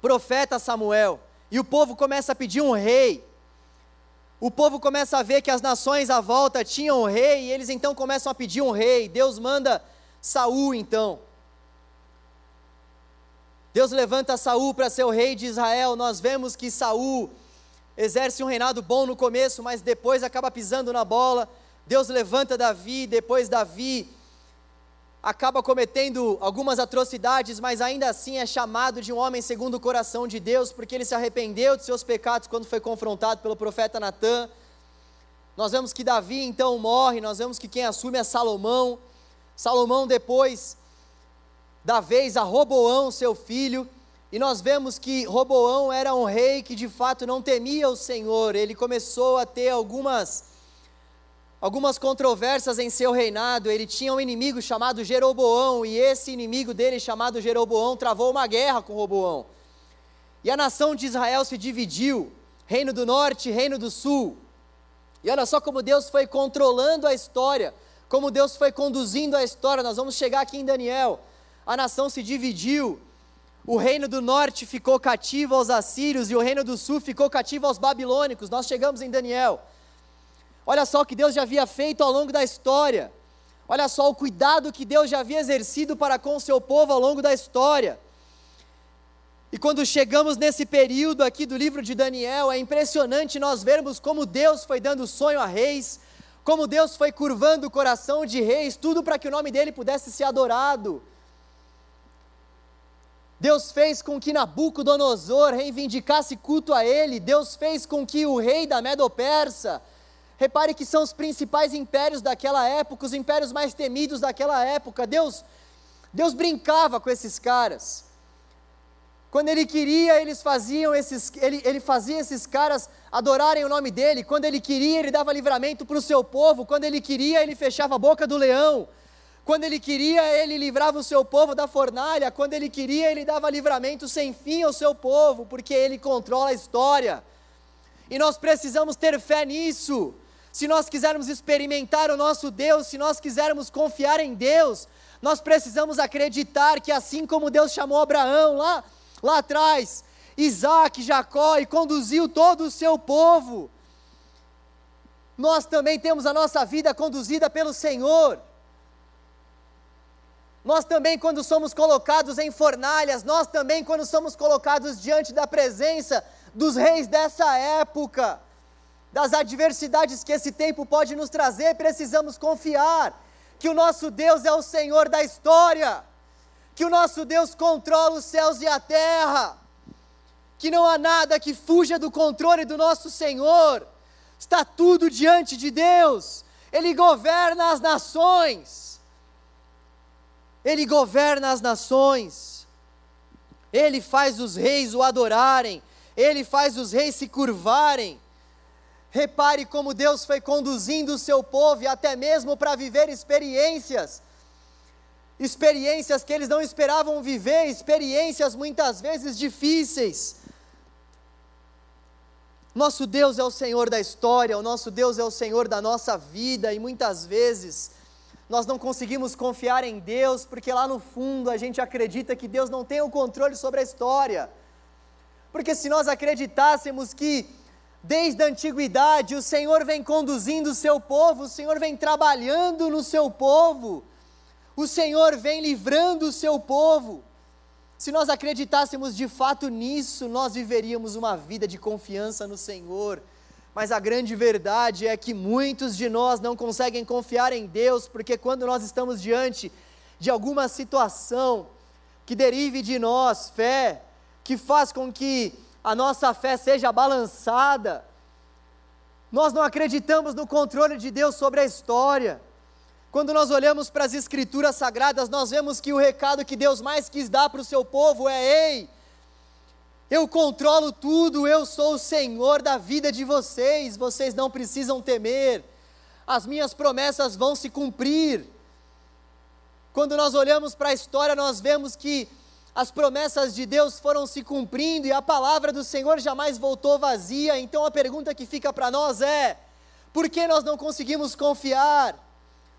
profeta Samuel, e o povo começa a pedir um rei. O povo começa a ver que as nações à volta tinham um rei, e eles então começam a pedir um rei. Deus manda Saul então. Deus levanta Saul para ser o rei de Israel. Nós vemos que Saul exerce um reinado bom no começo, mas depois acaba pisando na bola. Deus levanta Davi, depois Davi acaba cometendo algumas atrocidades, mas ainda assim é chamado de um homem segundo o coração de Deus, porque ele se arrependeu de seus pecados quando foi confrontado pelo profeta Natã. Nós vemos que Davi então morre, nós vemos que quem assume é Salomão. Salomão depois da vez a Roboão, seu filho, e nós vemos que Roboão era um rei que de fato não temia o Senhor, ele começou a ter algumas algumas controvérsias em seu reinado. Ele tinha um inimigo chamado Jeroboão, e esse inimigo dele, chamado Jeroboão, travou uma guerra com Roboão. E a nação de Israel se dividiu: reino do norte, reino do sul. E olha só como Deus foi controlando a história, como Deus foi conduzindo a história. Nós vamos chegar aqui em Daniel a nação se dividiu. O reino do norte ficou cativo aos assírios e o reino do sul ficou cativo aos babilônicos. Nós chegamos em Daniel. Olha só o que Deus já havia feito ao longo da história. Olha só o cuidado que Deus já havia exercido para com o seu povo ao longo da história. E quando chegamos nesse período aqui do livro de Daniel, é impressionante nós vermos como Deus foi dando sonho a reis, como Deus foi curvando o coração de reis, tudo para que o nome dele pudesse ser adorado. Deus fez com que Nabucodonosor reivindicasse culto a ele, Deus fez com que o rei da Medo-Persa, repare que são os principais impérios daquela época, os impérios mais temidos daquela época, Deus, Deus brincava com esses caras. Quando ele queria, eles faziam esses, ele, ele fazia esses caras adorarem o nome dele. Quando ele queria, ele dava livramento para o seu povo. Quando ele queria, ele fechava a boca do leão. Quando ele queria, ele livrava o seu povo da fornalha. Quando ele queria, ele dava livramento sem fim ao seu povo, porque ele controla a história. E nós precisamos ter fé nisso. se nós quisermos experimentar o nosso Deus, se nós quisermos confiar em Deus, nós precisamos acreditar que assim como Deus chamou Abraão lá, lá atrás, Isaac, Jacó e conduziu todo o seu povo, nós também temos a nossa vida conduzida pelo Senhor. Nós também, quando somos colocados em fornalhas, nós também, quando somos colocados diante da presença dos reis dessa época, das adversidades que esse tempo pode nos trazer, precisamos confiar que o nosso Deus é o Senhor da história, que o nosso Deus controla os céus e a terra, que não há nada que fuja do controle do nosso Senhor, está tudo diante de Deus, Ele governa as nações, Ele governa as nações, Ele faz os reis o adorarem, Ele faz os reis se curvarem, Repare como Deus foi conduzindo o seu povo até mesmo para viver experiências. Experiências que eles não esperavam viver, experiências muitas vezes difíceis. Nosso Deus é o Senhor da história, o nosso Deus é o Senhor da nossa vida e muitas vezes nós não conseguimos confiar em Deus porque lá no fundo a gente acredita que Deus não tem o controle sobre a história. Porque se nós acreditássemos que Desde a antiguidade, o Senhor vem conduzindo o seu povo, o Senhor vem trabalhando no seu povo, o Senhor vem livrando o seu povo. Se nós acreditássemos de fato nisso, nós viveríamos uma vida de confiança no Senhor. Mas a grande verdade é que muitos de nós não conseguem confiar em Deus, porque quando nós estamos diante de alguma situação que derive de nós fé, que faz com que a nossa fé seja balançada. Nós não acreditamos no controle de Deus sobre a história. Quando nós olhamos para as Escrituras Sagradas, nós vemos que o recado que Deus mais quis dar para o seu povo é: ei, eu controlo tudo, eu sou o Senhor da vida de vocês, vocês não precisam temer, as minhas promessas vão se cumprir. Quando nós olhamos para a história, nós vemos que as promessas de Deus foram se cumprindo e a palavra do Senhor jamais voltou vazia. Então a pergunta que fica para nós é: por que nós não conseguimos confiar?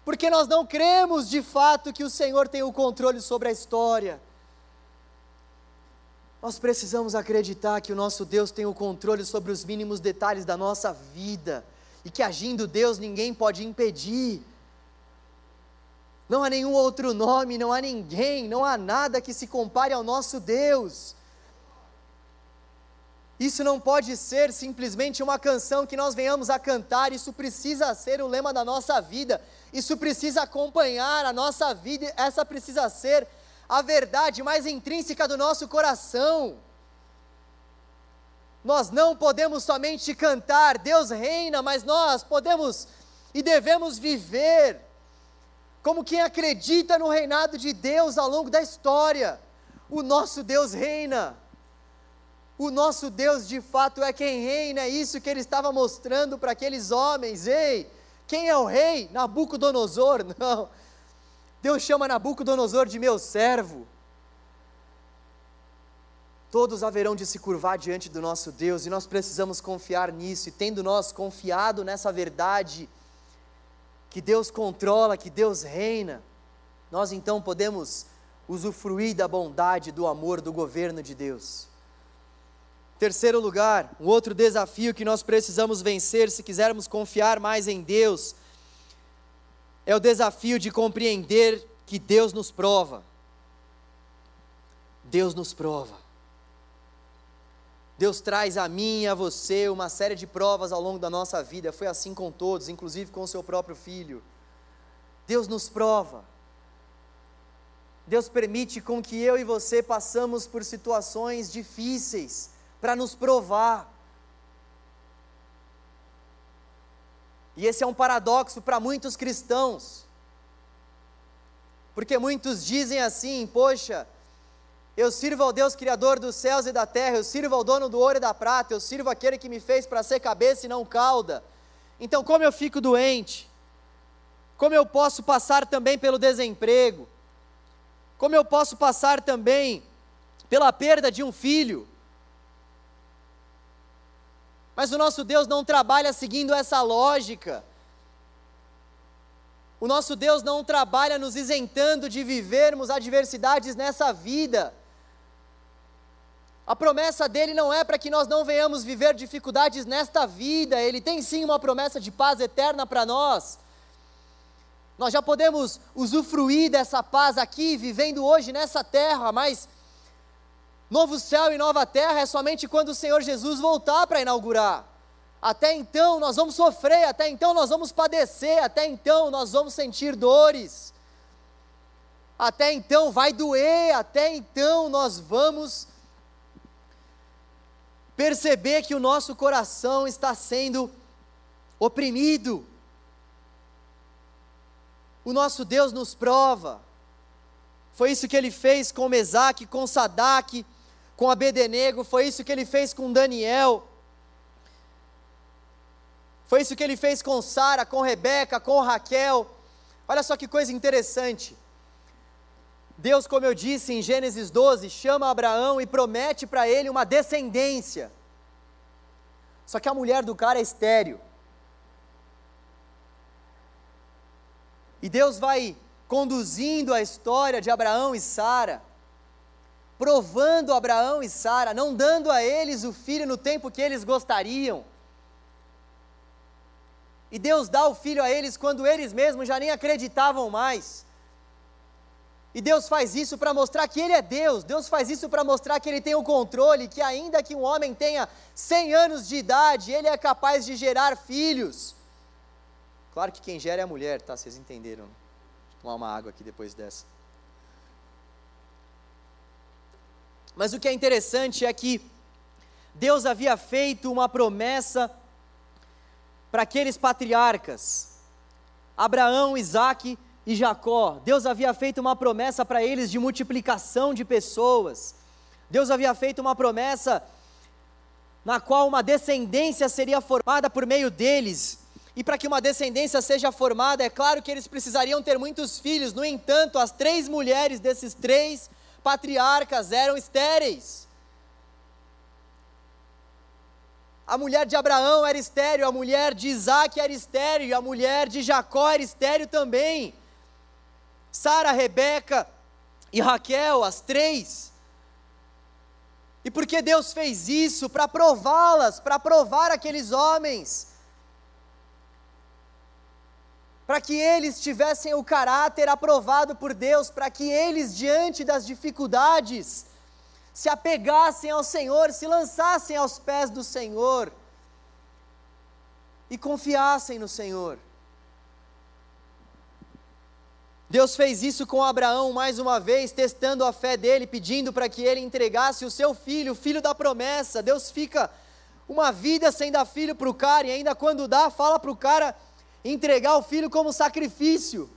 Porque nós não cremos de fato que o Senhor tem o controle sobre a história. Nós precisamos acreditar que o nosso Deus tem o controle sobre os mínimos detalhes da nossa vida e que agindo Deus ninguém pode impedir. Não há nenhum outro nome, não há ninguém, não há nada que se compare ao nosso Deus. Isso não pode ser simplesmente uma canção que nós venhamos a cantar, isso precisa ser o lema da nossa vida, isso precisa acompanhar a nossa vida, essa precisa ser a verdade mais intrínseca do nosso coração. Nós não podemos somente cantar, Deus reina, mas nós podemos e devemos viver como quem acredita no reinado de Deus ao longo da história. O nosso Deus reina. O nosso Deus de fato é quem reina, é isso que ele estava mostrando para aqueles homens. Ei, quem é o rei? Nabucodonosor? Não. Deus chama Nabucodonosor de meu servo. Todos haverão de se curvar diante do nosso Deus e nós precisamos confiar nisso, e tendo nós confiado nessa verdade, que Deus controla, que Deus reina, nós então podemos usufruir da bondade, do amor, do governo de Deus. Terceiro lugar, um outro desafio que nós precisamos vencer se quisermos confiar mais em Deus, é o desafio de compreender que Deus nos prova. Deus nos prova. Deus traz a mim e a você uma série de provas ao longo da nossa vida, foi assim com todos, inclusive com o seu próprio filho. Deus nos prova. Deus permite com que eu e você passamos por situações difíceis para nos provar. E esse é um paradoxo para muitos cristãos. Porque muitos dizem assim: "Poxa, eu sirvo ao Deus Criador dos céus e da terra, eu sirvo ao dono do ouro e da prata, eu sirvo aquele que me fez para ser cabeça e não cauda. Então, como eu fico doente? Como eu posso passar também pelo desemprego? Como eu posso passar também pela perda de um filho? Mas o nosso Deus não trabalha seguindo essa lógica. O nosso Deus não trabalha nos isentando de vivermos adversidades nessa vida. A promessa dele não é para que nós não venhamos viver dificuldades nesta vida, ele tem sim uma promessa de paz eterna para nós. Nós já podemos usufruir dessa paz aqui, vivendo hoje nessa terra, mas novo céu e nova terra é somente quando o Senhor Jesus voltar para inaugurar. Até então nós vamos sofrer, até então nós vamos padecer, até então nós vamos sentir dores. Até então vai doer, até então nós vamos perceber que o nosso coração está sendo oprimido. O nosso Deus nos prova. Foi isso que ele fez com Mesaque, com Sadaque, com Abednego, foi isso que ele fez com Daniel. Foi isso que ele fez com Sara, com Rebeca, com Raquel. Olha só que coisa interessante. Deus, como eu disse em Gênesis 12, chama Abraão e promete para ele uma descendência. Só que a mulher do cara é estéreo. E Deus vai conduzindo a história de Abraão e Sara, provando Abraão e Sara, não dando a eles o filho no tempo que eles gostariam. E Deus dá o filho a eles quando eles mesmos já nem acreditavam mais. E Deus faz isso para mostrar que Ele é Deus, Deus faz isso para mostrar que Ele tem o controle, que ainda que um homem tenha 100 anos de idade, ele é capaz de gerar filhos. Claro que quem gera é a mulher, tá? Vocês entenderam. Vou tomar uma água aqui depois dessa. Mas o que é interessante é que Deus havia feito uma promessa para aqueles patriarcas, Abraão, Isaac e Jacó. Deus havia feito uma promessa para eles de multiplicação de pessoas. Deus havia feito uma promessa na qual uma descendência seria formada por meio deles. E para que uma descendência seja formada, é claro que eles precisariam ter muitos filhos. No entanto, as três mulheres desses três patriarcas eram estéreis. A mulher de Abraão era estéreo, a mulher de Isaac era estéreo, e a mulher de Jacó era estéreo também. Sara, Rebeca e Raquel, as três. E por que Deus fez isso? Para prová-las, para provar aqueles homens. Para que eles tivessem o caráter aprovado por Deus, para que eles, diante das dificuldades, se apegassem ao Senhor, se lançassem aos pés do Senhor e confiassem no Senhor. Deus fez isso com Abraão mais uma vez, testando a fé dele, pedindo para que ele entregasse o seu filho, o filho da promessa. Deus fica uma vida sem dar filho para o cara, e ainda quando dá, fala para o cara entregar o filho como sacrifício.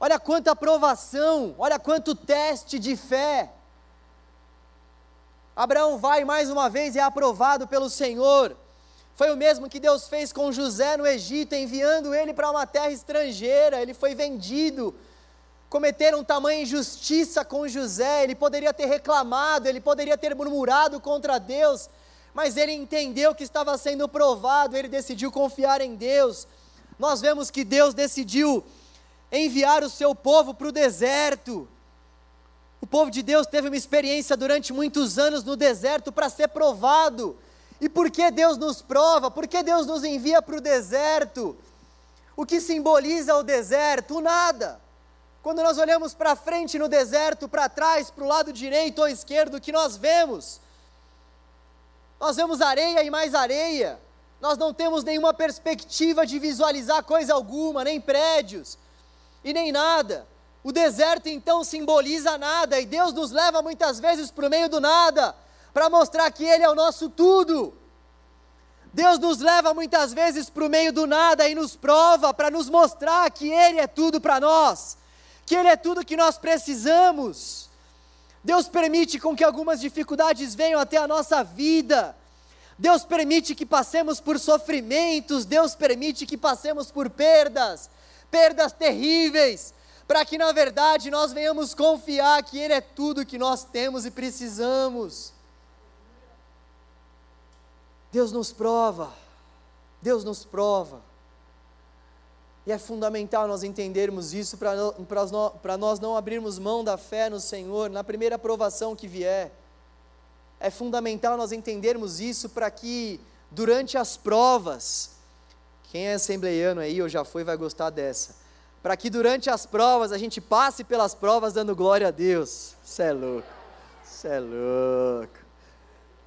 Olha quanta aprovação, olha quanto teste de fé. Abraão vai mais uma vez e é aprovado pelo Senhor. Foi o mesmo que Deus fez com José no Egito, enviando ele para uma terra estrangeira. Ele foi vendido. Cometeram tamanha injustiça com José. Ele poderia ter reclamado, ele poderia ter murmurado contra Deus, mas ele entendeu que estava sendo provado. Ele decidiu confiar em Deus. Nós vemos que Deus decidiu enviar o seu povo para o deserto. O povo de Deus teve uma experiência durante muitos anos no deserto para ser provado. E por que Deus nos prova? Por que Deus nos envia para o deserto? O que simboliza o deserto? O nada. Quando nós olhamos para frente no deserto, para trás, para o lado direito ou esquerdo, o que nós vemos? Nós vemos areia e mais areia. Nós não temos nenhuma perspectiva de visualizar coisa alguma, nem prédios e nem nada. O deserto então simboliza nada e Deus nos leva muitas vezes para o meio do nada para mostrar que Ele é o nosso tudo. Deus nos leva muitas vezes para o meio do nada e nos prova para nos mostrar que Ele é tudo para nós, que Ele é tudo que nós precisamos. Deus permite com que algumas dificuldades venham até a nossa vida. Deus permite que passemos por sofrimentos, Deus permite que passemos por perdas, perdas terríveis, para que na verdade nós venhamos confiar que Ele é tudo que nós temos e precisamos. Deus nos prova, Deus nos prova. E é fundamental nós entendermos isso para nós não abrirmos mão da fé no Senhor na primeira provação que vier. É fundamental nós entendermos isso para que durante as provas, quem é assembleiano aí ou já foi vai gostar dessa. Para que durante as provas a gente passe pelas provas dando glória a Deus. Você é louco. Você é louco.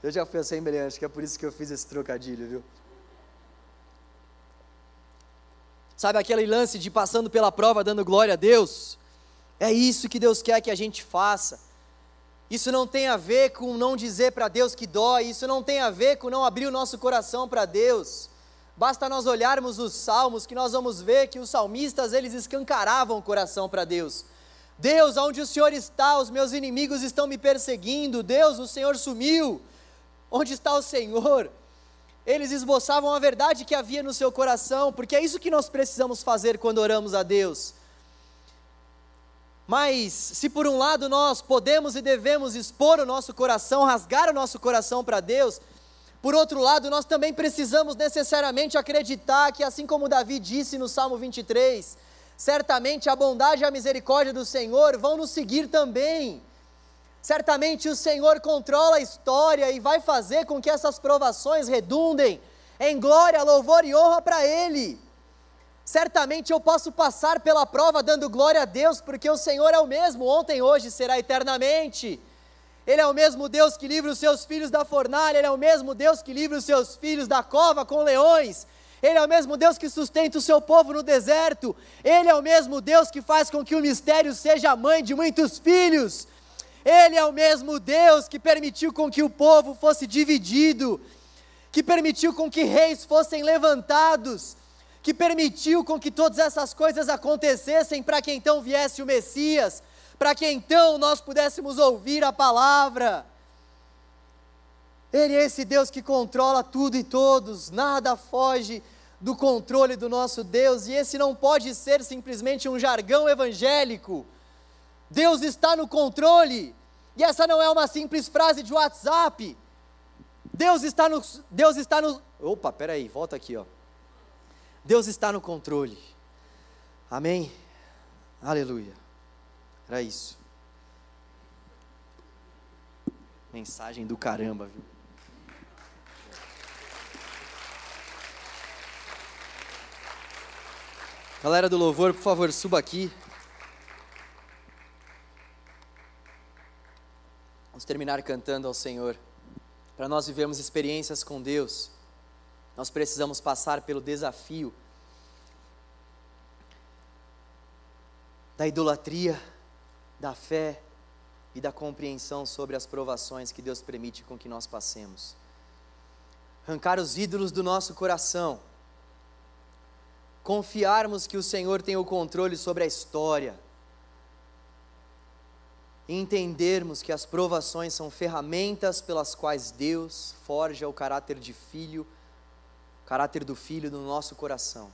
Eu já fui assembleante, acho que é por isso que eu fiz esse trocadilho, viu? Sabe aquele lance de passando pela prova dando glória a Deus? É isso que Deus quer que a gente faça. Isso não tem a ver com não dizer para Deus que dói, isso não tem a ver com não abrir o nosso coração para Deus. Basta nós olharmos os salmos que nós vamos ver que os salmistas eles escancaravam o coração para Deus. Deus, onde o Senhor está? Os meus inimigos estão me perseguindo. Deus, o Senhor sumiu. Onde está o Senhor? Eles esboçavam a verdade que havia no seu coração, porque é isso que nós precisamos fazer quando oramos a Deus. Mas, se por um lado nós podemos e devemos expor o nosso coração, rasgar o nosso coração para Deus, por outro lado, nós também precisamos necessariamente acreditar que, assim como Davi disse no Salmo 23, certamente a bondade e a misericórdia do Senhor vão nos seguir também. Certamente o Senhor controla a história e vai fazer com que essas provações redundem em glória, louvor e honra para Ele. Certamente eu posso passar pela prova dando glória a Deus, porque o Senhor é o mesmo, ontem, hoje será eternamente. Ele é o mesmo Deus que livra os seus filhos da fornalha, Ele é o mesmo Deus que livra os seus filhos da cova com leões. Ele é o mesmo Deus que sustenta o seu povo no deserto. Ele é o mesmo Deus que faz com que o mistério seja a mãe de muitos filhos. Ele é o mesmo Deus que permitiu com que o povo fosse dividido, que permitiu com que reis fossem levantados, que permitiu com que todas essas coisas acontecessem para que então viesse o Messias, para que então nós pudéssemos ouvir a palavra. Ele é esse Deus que controla tudo e todos, nada foge do controle do nosso Deus, e esse não pode ser simplesmente um jargão evangélico. Deus está no controle. E essa não é uma simples frase de WhatsApp. Deus está no. Deus está no. Opa, peraí, volta aqui, ó. Deus está no controle. Amém? Aleluia. Era isso. Mensagem do caramba, viu? Galera do louvor, por favor, suba aqui. Vamos terminar cantando ao Senhor. Para nós vivermos experiências com Deus, nós precisamos passar pelo desafio da idolatria, da fé e da compreensão sobre as provações que Deus permite com que nós passemos. Arrancar os ídolos do nosso coração, confiarmos que o Senhor tem o controle sobre a história e entendermos que as provações são ferramentas pelas quais Deus forja o caráter de filho, o caráter do filho no nosso coração.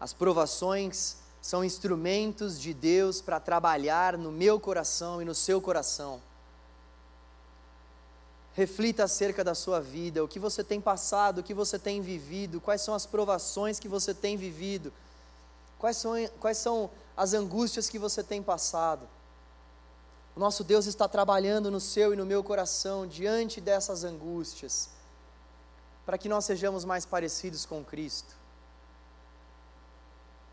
As provações são instrumentos de Deus para trabalhar no meu coração e no seu coração. Reflita acerca da sua vida, o que você tem passado, o que você tem vivido, quais são as provações que você tem vivido, quais são, quais são as angústias que você tem passado. O nosso Deus está trabalhando no seu e no meu coração diante dessas angústias, para que nós sejamos mais parecidos com Cristo.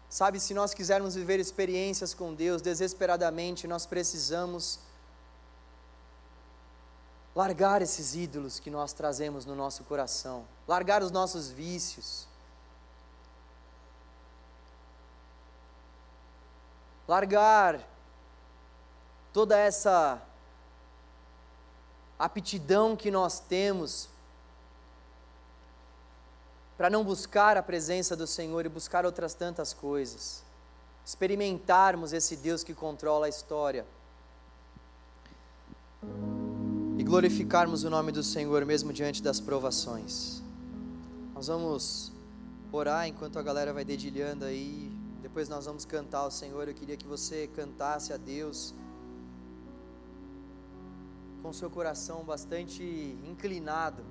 Sabe, se nós quisermos viver experiências com Deus desesperadamente, nós precisamos largar esses ídolos que nós trazemos no nosso coração, largar os nossos vícios, largar toda essa aptidão que nós temos para não buscar a presença do Senhor e buscar outras tantas coisas, experimentarmos esse Deus que controla a história e glorificarmos o nome do Senhor mesmo diante das provações. Nós vamos orar enquanto a galera vai dedilhando aí, depois nós vamos cantar ao Senhor. Eu queria que você cantasse a Deus com seu coração bastante inclinado,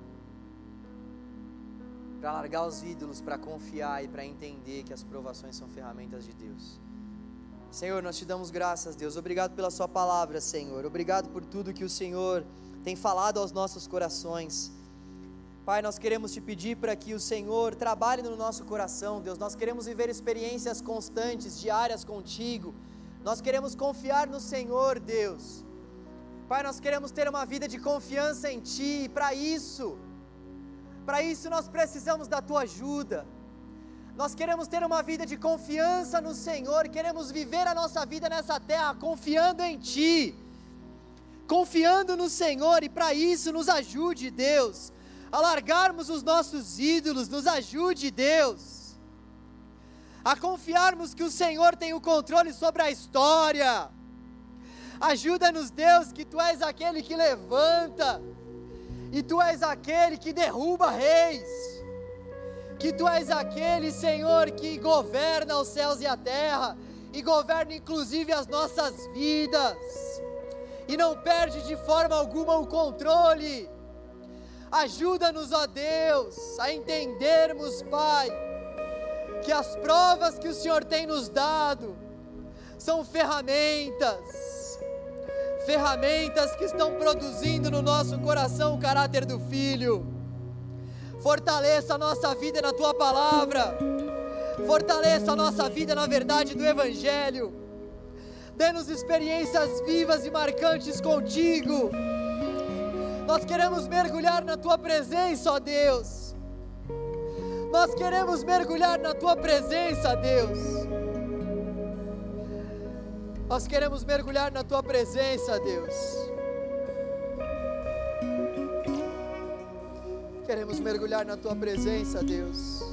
para largar os ídolos, para confiar e para entender que as provações são ferramentas de Deus. Senhor, nós te damos graças, Deus. Obrigado pela Sua palavra, Senhor. Obrigado por tudo que o Senhor tem falado aos nossos corações. Pai, nós queremos te pedir para que o Senhor trabalhe no nosso coração, Deus. Nós queremos viver experiências constantes, diárias contigo. Nós queremos confiar no Senhor, Deus. Pai, nós queremos ter uma vida de confiança em Ti, e para isso, para isso nós precisamos da Tua ajuda. Nós queremos ter uma vida de confiança no Senhor, queremos viver a nossa vida nessa terra confiando em Ti, confiando no Senhor, e para isso nos ajude, Deus, a largarmos os nossos ídolos, nos ajude, Deus, a confiarmos que o Senhor tem o controle sobre a história. Ajuda-nos, Deus, que Tu és aquele que levanta, e Tu és aquele que derruba reis que tu és aquele, Senhor, que governa os céus e a terra, e governa inclusive as nossas vidas, e não perde de forma alguma o controle. Ajuda-nos, ó Deus, a entendermos, Pai, que as provas que o Senhor tem nos dado são ferramentas, ferramentas que estão produzindo no nosso coração o caráter do filho Fortaleça a nossa vida na tua palavra. Fortaleça a nossa vida na verdade do Evangelho. Dê-nos experiências vivas e marcantes contigo. Nós queremos mergulhar na tua presença, ó Deus. Nós queremos mergulhar na tua presença, Deus. Nós queremos mergulhar na tua presença, Deus. Queremos mergulhar na tua presença, Deus.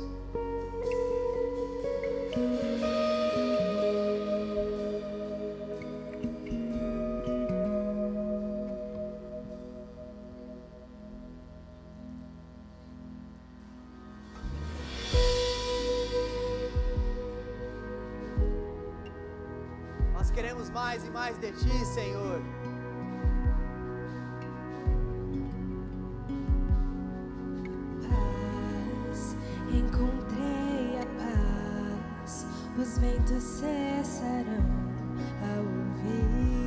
Mais e mais de ti, Senhor. os ventos cessarão ao ouvir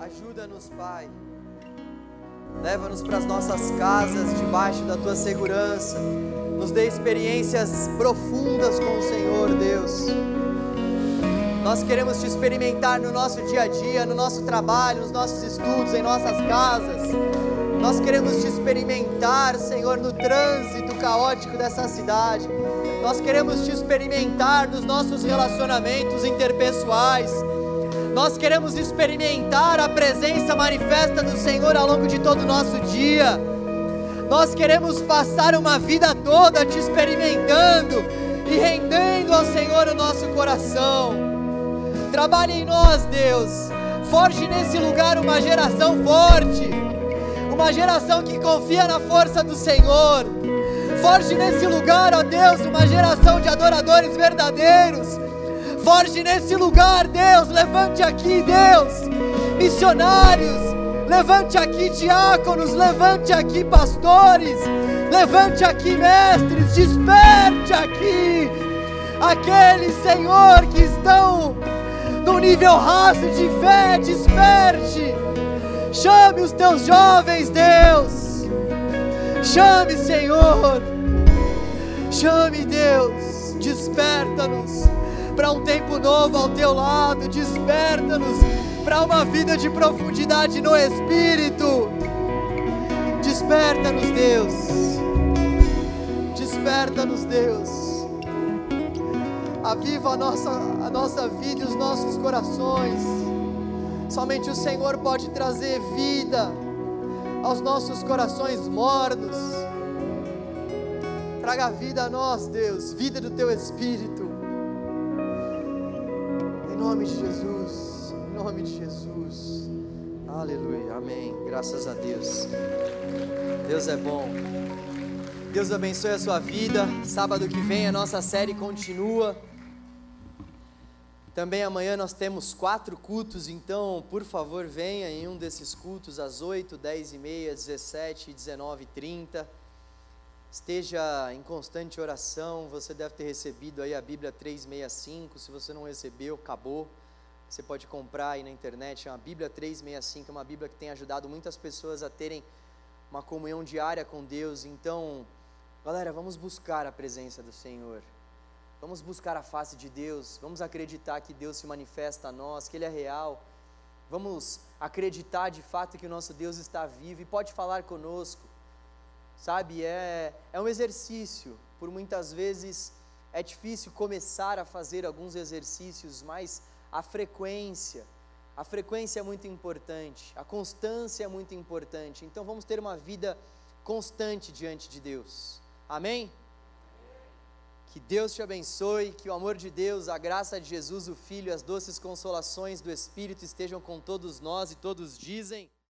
Ajuda-nos, Pai. Leva-nos para as nossas casas, debaixo da Tua segurança. Nos dê experiências profundas com o Senhor, Deus. Nós queremos te experimentar no nosso dia a dia, no nosso trabalho, nos nossos estudos, em nossas casas. Nós queremos te experimentar, Senhor, no trânsito caótico dessa cidade. Nós queremos te experimentar nos nossos relacionamentos interpessoais. Nós queremos experimentar a presença manifesta do Senhor ao longo de todo o nosso dia. Nós queremos passar uma vida toda te experimentando e rendendo ao Senhor o nosso coração. Trabalhe em nós, Deus. Forge nesse lugar uma geração forte, uma geração que confia na força do Senhor. Forge nesse lugar, ó Deus, uma geração de adoradores verdadeiros. Forge nesse lugar, Deus. Levante aqui, Deus, missionários. Levante aqui diáconos, levante aqui pastores, levante aqui mestres, desperte aqui aqueles, Senhor, que estão no nível raso de fé, desperte. Chame os teus jovens, Deus. Chame, Senhor. Chame, Deus. Desperta-nos para um tempo novo ao teu lado. Desperta-nos para uma vida de profundidade no Espírito. Desperta-nos, Deus. Desperta-nos, Deus. Aviva a nossa, a nossa vida e os nossos corações. Somente o Senhor pode trazer vida aos nossos corações mornos. Traga vida a nós, Deus, vida do teu Espírito. Nome de Jesus, em nome de Jesus. Aleluia, amém. Graças a Deus. Deus é bom. Deus abençoe a sua vida. Sábado que vem a nossa série continua. Também amanhã nós temos quatro cultos, então, por favor, venha em um desses cultos às 8, 10 e meia, 17 e 19 e 30. Esteja em constante oração. Você deve ter recebido aí a Bíblia 365. Se você não recebeu, acabou. Você pode comprar aí na internet. É uma Bíblia 365, é uma Bíblia que tem ajudado muitas pessoas a terem uma comunhão diária com Deus. Então, galera, vamos buscar a presença do Senhor. Vamos buscar a face de Deus, vamos acreditar que Deus se manifesta a nós, que Ele é real. Vamos acreditar de fato que o nosso Deus está vivo e pode falar conosco. Sabe, é, é um exercício. Por muitas vezes é difícil começar a fazer alguns exercícios, mas a frequência, a frequência é muito importante, a constância é muito importante. Então vamos ter uma vida constante diante de Deus. Amém? Que Deus te abençoe, que o amor de Deus, a graça de Jesus, o Filho, as doces consolações do Espírito estejam com todos nós e todos dizem.